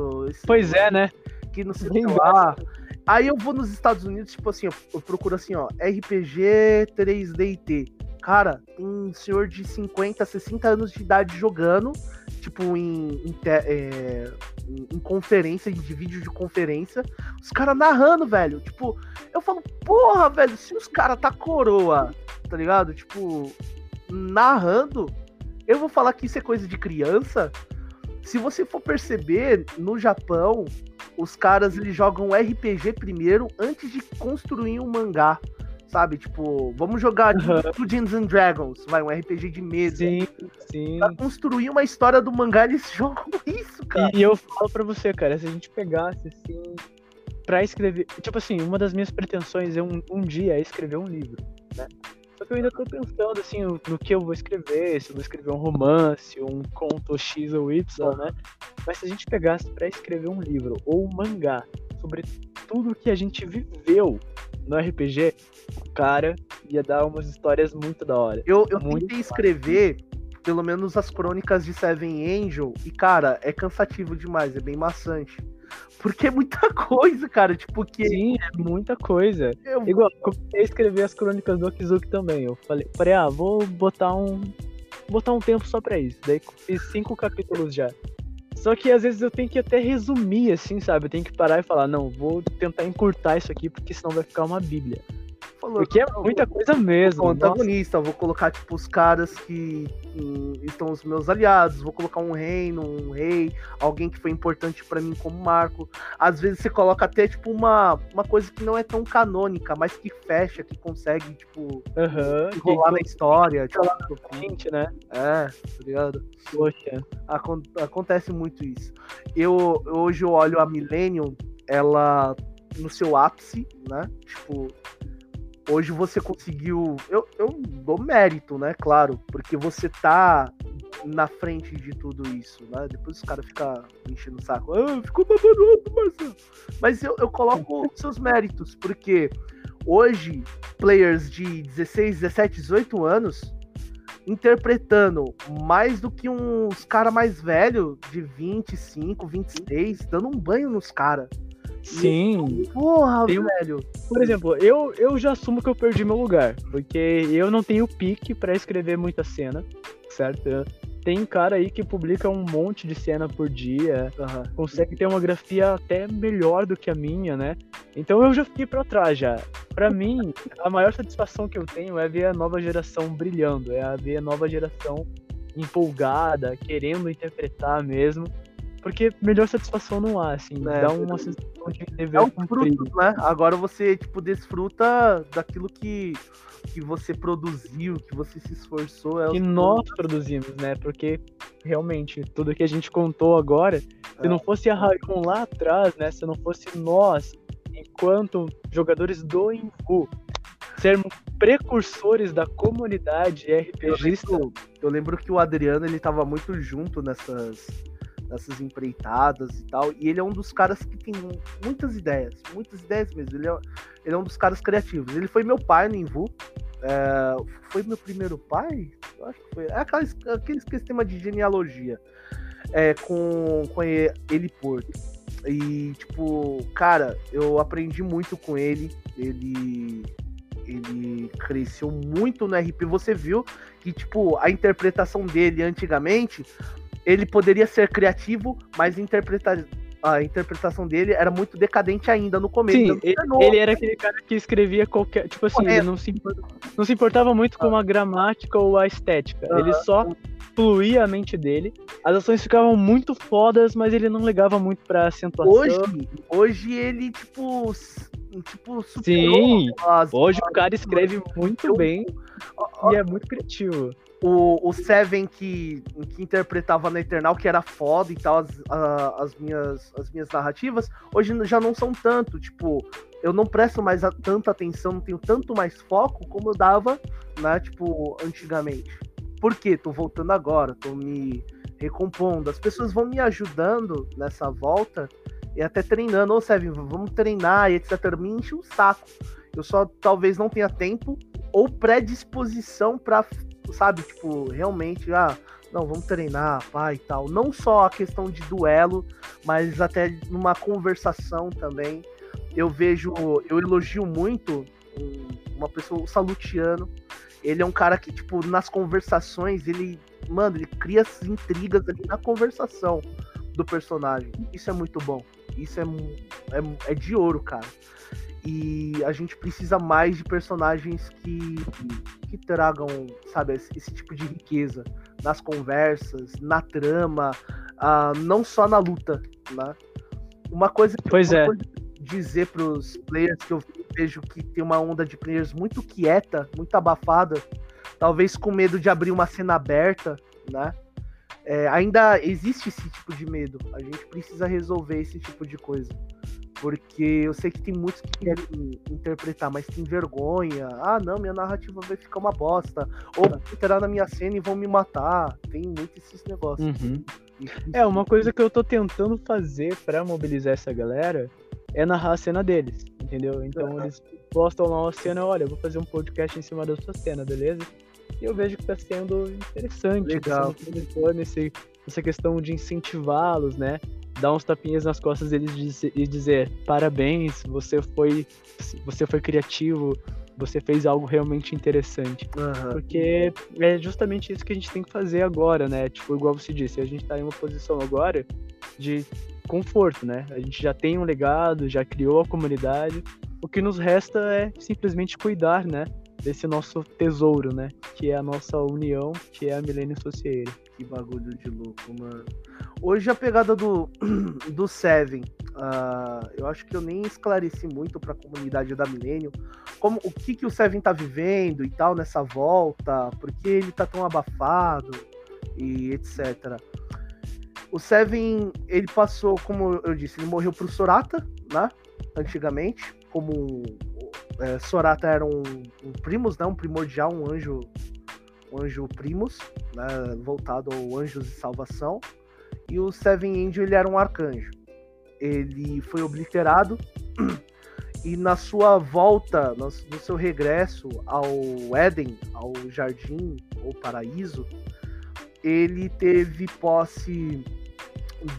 Pois é, né? que não sei lá. Aí eu vou nos Estados Unidos, tipo assim, eu, procuro assim, ó, RPG 3DT. Cara, tem um senhor de 50, 60 anos de idade jogando, tipo, em, em, é, em conferência, de vídeo de conferência, os caras narrando, velho. Tipo, eu falo, porra, velho, se os caras tá coroa, tá ligado? Tipo, narrando, eu vou falar que isso é coisa de criança. Se você for perceber, no Japão, os caras eles jogam RPG primeiro antes de construir um mangá. Sabe, tipo, vamos jogar uhum. Dungeons and Dragons, vai, um RPG de mesa. Sim, sim. Pra construir uma história do mangá, eles <laughs> jogam isso, cara. E eu falo pra você, cara, se a gente pegasse, assim, pra escrever. Tipo assim, uma das minhas pretensões é um, um dia é escrever um livro, né? Só que eu ainda tô pensando, assim, no, no que eu vou escrever, se eu vou escrever um romance, um conto X ou Y, né? Mas se a gente pegasse pra escrever um livro ou um mangá sobre tudo que a gente viveu no RPG, cara, ia dar umas histórias muito da hora. Eu, eu tentei escrever pelo menos as crônicas de Seven Angel, e, cara, é cansativo demais, é bem maçante. Porque é muita <laughs> coisa, cara. Tipo, que. Sim, é muita coisa. Eu... Igual, eu comecei a escrever as crônicas do Akizuki também. Eu falei, falei, ah, vou botar um. botar um tempo só pra isso. Daí fiz cinco capítulos já. Só que às vezes eu tenho que até resumir, assim, sabe? Eu tenho que parar e falar, não, vou tentar encurtar isso aqui, porque senão vai ficar uma bíblia. Falou, Porque é muita coisa mesmo. O antagonista, vou colocar, tipo, os caras que hum, estão os meus aliados, vou colocar um reino, um rei, alguém que foi importante para mim como marco. Às vezes você coloca até, tipo, uma, uma coisa que não é tão canônica, mas que fecha, que consegue, tipo, uhum, enrolar na história. Tipo, gente, né? É, tá ligado? Poxa. acontece muito isso. Eu, hoje eu olho a Millennium, ela no seu ápice, né? Tipo, hoje você conseguiu. Eu, eu dou mérito, né? Claro, porque você tá na frente de tudo isso, né? Depois os caras ficam enchendo o saco. Ah, ficou babando outro, Marcelo. Mas eu, eu coloco <laughs> seus méritos, porque hoje, players de 16, 17, 18 anos interpretando mais do que uns cara mais velho de 25, 26, dando um banho nos caras. Sim. Porra, Tem... velho. Por exemplo, eu, eu já assumo que eu perdi meu lugar. Porque eu não tenho pique para escrever muita cena, certo? Tem cara aí que publica um monte de cena por dia, uhum. consegue ter uma grafia até melhor do que a minha, né? Então eu já fiquei para trás já. Para mim, a maior satisfação que eu tenho é ver a nova geração brilhando, é ver a nova geração empolgada, querendo interpretar mesmo. Porque melhor satisfação não há, assim. É, dá uma sensação de dever é um fruto, né? Agora você, tipo, desfruta daquilo que, que você produziu, que você se esforçou. É que nós produzimos, né? Porque, realmente, tudo que a gente contou agora, é. se não fosse a Raikon lá atrás, né? Se não fosse nós, enquanto jogadores do Invu, sermos precursores da comunidade RPGista. Eu lembro, eu lembro que o Adriano, ele tava muito junto nessas nessas empreitadas e tal. E ele é um dos caras que tem muitas ideias, muitas ideias mesmo. Ele é, ele é um dos caras criativos. Ele foi meu pai no Invu. É, foi meu primeiro pai? Eu acho que foi. É aquele, aquele sistema de genealogia é, com, com ele Porto. E, tipo, cara, eu aprendi muito com ele. Ele ele cresceu muito no RP. Você viu que, tipo, a interpretação dele antigamente ele poderia ser criativo, mas interpretar a interpretação dele era muito decadente ainda no começo. Sim, ele, ele, era aquele cara que escrevia qualquer. Tipo assim, ele não se, não se importava muito com a gramática ou a estética. Ele só fluía a mente dele. As ações ficavam muito fodas, mas ele não ligava muito pra acentuação. Hoje, hoje ele, tipo. Tipo, Sim, as... hoje o cara escreve muito bem e é muito criativo o, o Seven que, que interpretava na Eternal, que era foda e tal, as, a, as, minhas, as minhas narrativas, hoje já não são tanto, tipo, eu não presto mais a, tanta atenção, não tenho tanto mais foco como eu dava, né, tipo, antigamente. Por quê? Tô voltando agora, tô me recompondo, as pessoas vão me ajudando nessa volta e até treinando, ô Seven, vamos treinar e etc, me enche um saco. Eu só talvez não tenha tempo ou predisposição para sabe? Tipo, realmente, ah, não, vamos treinar, pai e tal. Não só a questão de duelo, mas até numa conversação também. Eu vejo, eu elogio muito uma pessoa, o Salutiano. Ele é um cara que, tipo, nas conversações, ele, mano, ele cria as intrigas ali na conversação do personagem. Isso é muito bom. Isso é, é, é de ouro, cara. E a gente precisa mais de personagens que, que tragam, sabe, esse, tipo de riqueza nas conversas, na trama, uh, não só na luta, né? Uma coisa que pois eu é. dizer para os players que eu vejo que tem uma onda de players muito quieta, muito abafada, talvez com medo de abrir uma cena aberta, né? É, ainda existe esse tipo de medo. A gente precisa resolver esse tipo de coisa. Porque eu sei que tem muitos que querem interpretar, mas tem vergonha. Ah, não, minha narrativa vai ficar uma bosta. Ou vão entrar na minha cena e vão me matar. Tem muito esses negócios. Uhum. É, uma coisa que eu tô tentando fazer para mobilizar essa galera é narrar a cena deles, entendeu? Então uhum. eles postam lá uma cena, olha, eu vou fazer um podcast em cima da sua cena, beleza? E eu vejo que tá sendo interessante, Legal. Tá sendo esse, essa questão de incentivá-los, né? dar uns tapinhas nas costas deles e dizer parabéns, você foi, você foi criativo, você fez algo realmente interessante. Uhum. Porque é justamente isso que a gente tem que fazer agora, né? Tipo, igual você disse, a gente tá em uma posição agora de conforto, né? A gente já tem um legado, já criou a comunidade. O que nos resta é simplesmente cuidar, né? Desse nosso tesouro, né? Que é a nossa união, que é a Millennium Society. Que bagulho de louco, mano. Hoje a pegada do, <clears throat> do Seven, uh, eu acho que eu nem esclareci muito para a comunidade da Milênio como o que, que o Seven tá vivendo e tal nessa volta, por que ele tá tão abafado e etc. O Seven, ele passou, como eu disse, ele morreu pro Sorata, né? Antigamente, como é, Sorata era um, um primos, né? Um primordial, um anjo o anjo Primus, né, voltado ao Anjos de Salvação, e o Seven Angel ele era um arcanjo. Ele foi obliterado <clears throat> e na sua volta, no, seu regresso ao Éden, ao jardim ou paraíso, ele teve posse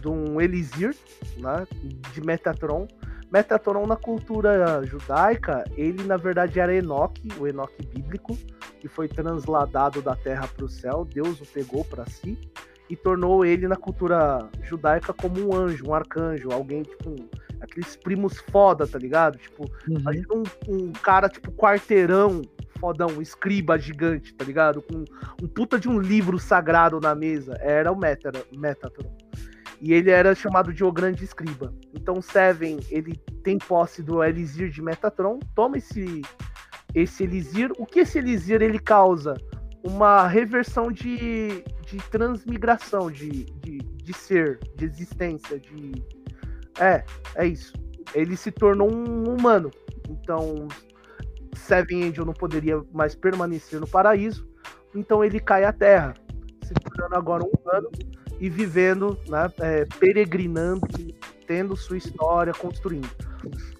de um Elisir, né, de Metatron. Metatron na cultura judaica, ele na verdade era Enoque, o Enoque bíblico, que foi transladado da terra para o céu, Deus o pegou para si e tornou ele na cultura judaica como um anjo, um arcanjo, alguém tipo um, aqueles primos foda, tá ligado? Tipo, uhum. um, um, cara tipo quarteirão fodão, um escriba gigante, tá ligado? Com um puta de um livro sagrado na mesa. Era o Metatron. E ele era chamado de o grande escriba. Então Seven, ele tem posse do Elisir de Metatron, toma esse esse Elisir. O que esse Elisir ele causa? Uma reversão de, de transmigração, de, de, de ser, de existência, de. É, é isso. Ele se tornou um humano. Então, Seven Angel não poderia mais permanecer no paraíso. Então ele cai à Terra, se tornando agora um humano e vivendo, né, é, peregrinando, tendo sua história, construindo.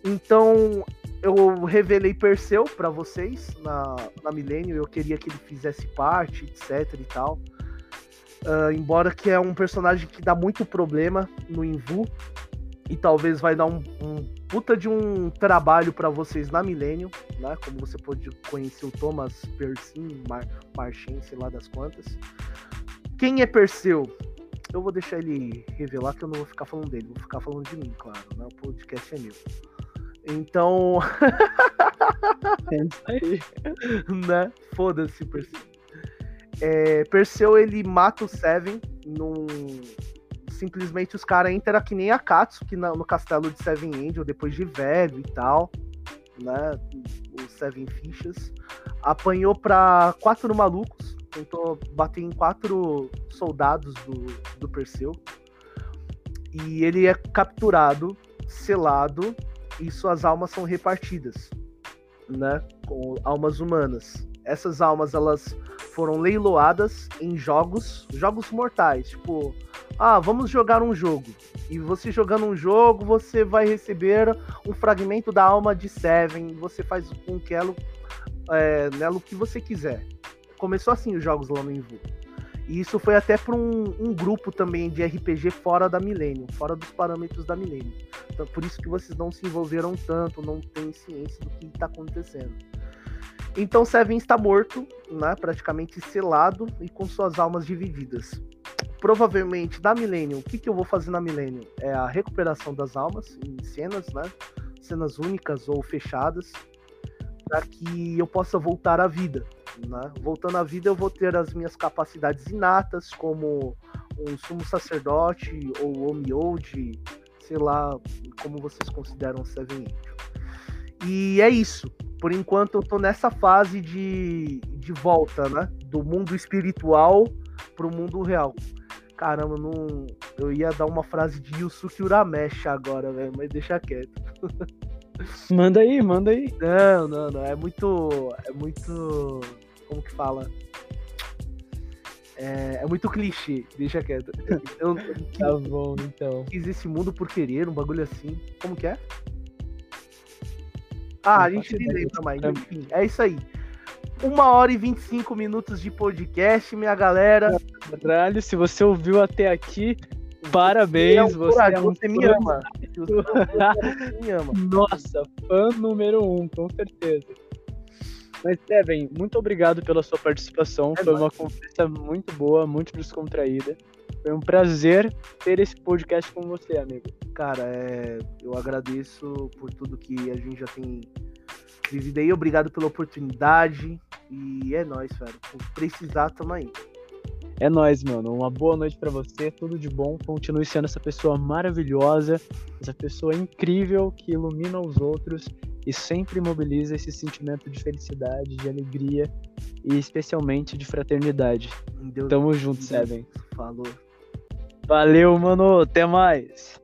Então eu revelei Perseu para vocês na, na Milênio, eu queria que ele fizesse parte, etc e tal. Uh, embora que é um personagem que dá muito problema no Invu e talvez vai dar um, um puta de um trabalho para vocês na Milênio, né? Como você pode conhecer o Thomas Persin, Mar Marchen, sei lá das quantas. Quem é Perseu? Eu vou deixar ele revelar que eu não vou ficar falando dele, vou ficar falando de mim, claro, né? O podcast é meu. Então. <laughs> né? Foda-se, Perseu. É, Perseu ele mata o Seven num. Simplesmente os caras entram que nem a Katsuki no castelo de Seven Angel, depois de velho e tal. Né? Os Seven Fichas. Apanhou pra quatro malucos. Tentou bater em quatro soldados do, do Perseu. E ele é capturado, selado e suas almas são repartidas, né, com almas humanas. Essas almas elas foram leiloadas em jogos, jogos mortais, tipo, ah, vamos jogar um jogo. E você jogando um jogo, você vai receber um fragmento da alma de Seven, você faz com que ela, é, nela o que você quiser. Começou assim os jogos lá no Invu. E isso foi até para um, um, grupo também de RPG fora da Millennium, fora dos parâmetros da Millennium. Então, por isso que vocês não se envolveram tanto, não têm ciência do que está acontecendo. Então Seven está morto, né, praticamente selado e com suas almas divididas. Provavelmente da Millennium, o que, que eu vou fazer na Millennium? É a recuperação das almas em cenas, né? Cenas únicas ou fechadas, para que eu possa voltar à vida. Né? Voltando à vida, eu vou ter as minhas capacidades inatas, como um sumo sacerdote ou Omiode, sei lá como vocês consideram Seven Angel. E é isso. Por enquanto eu tô nessa fase de, de volta, né? Do mundo espiritual pro mundo real. Caramba, não, eu ia dar uma frase de Yusuke Uramesh agora, velho, mas deixa quieto. <laughs> Manda aí, manda aí. Não, não, não. É muito. É muito. Como que fala? É, é muito clichê, deixa quieto. Eu, tá bom, então. Quis esse mundo por querer, um bagulho assim. Como que é? Ah, a gente nem lembra mais. Enfim, é isso aí. Uma hora e 25 minutos de podcast, minha galera. Caralho, se você ouviu até aqui, parabéns. Você, é um você, me ama. <laughs> você me ama. Nossa, fã número um, com certeza. Mas, Steven, muito obrigado pela sua participação. É Foi uma conversa muito boa, muito descontraída. Foi um prazer ter esse podcast com você, amigo. Cara, é... eu agradeço por tudo que a gente já tem vivido aí. Obrigado pela oportunidade. E é nóis, velho. Por precisar, tamo aí. É nóis, mano. Uma boa noite para você. Tudo de bom. Continue sendo essa pessoa maravilhosa, essa pessoa incrível que ilumina os outros e sempre mobiliza esse sentimento de felicidade, de alegria e especialmente de fraternidade. Deus Tamo junto, Seven. Falou. Valeu, mano. Até mais.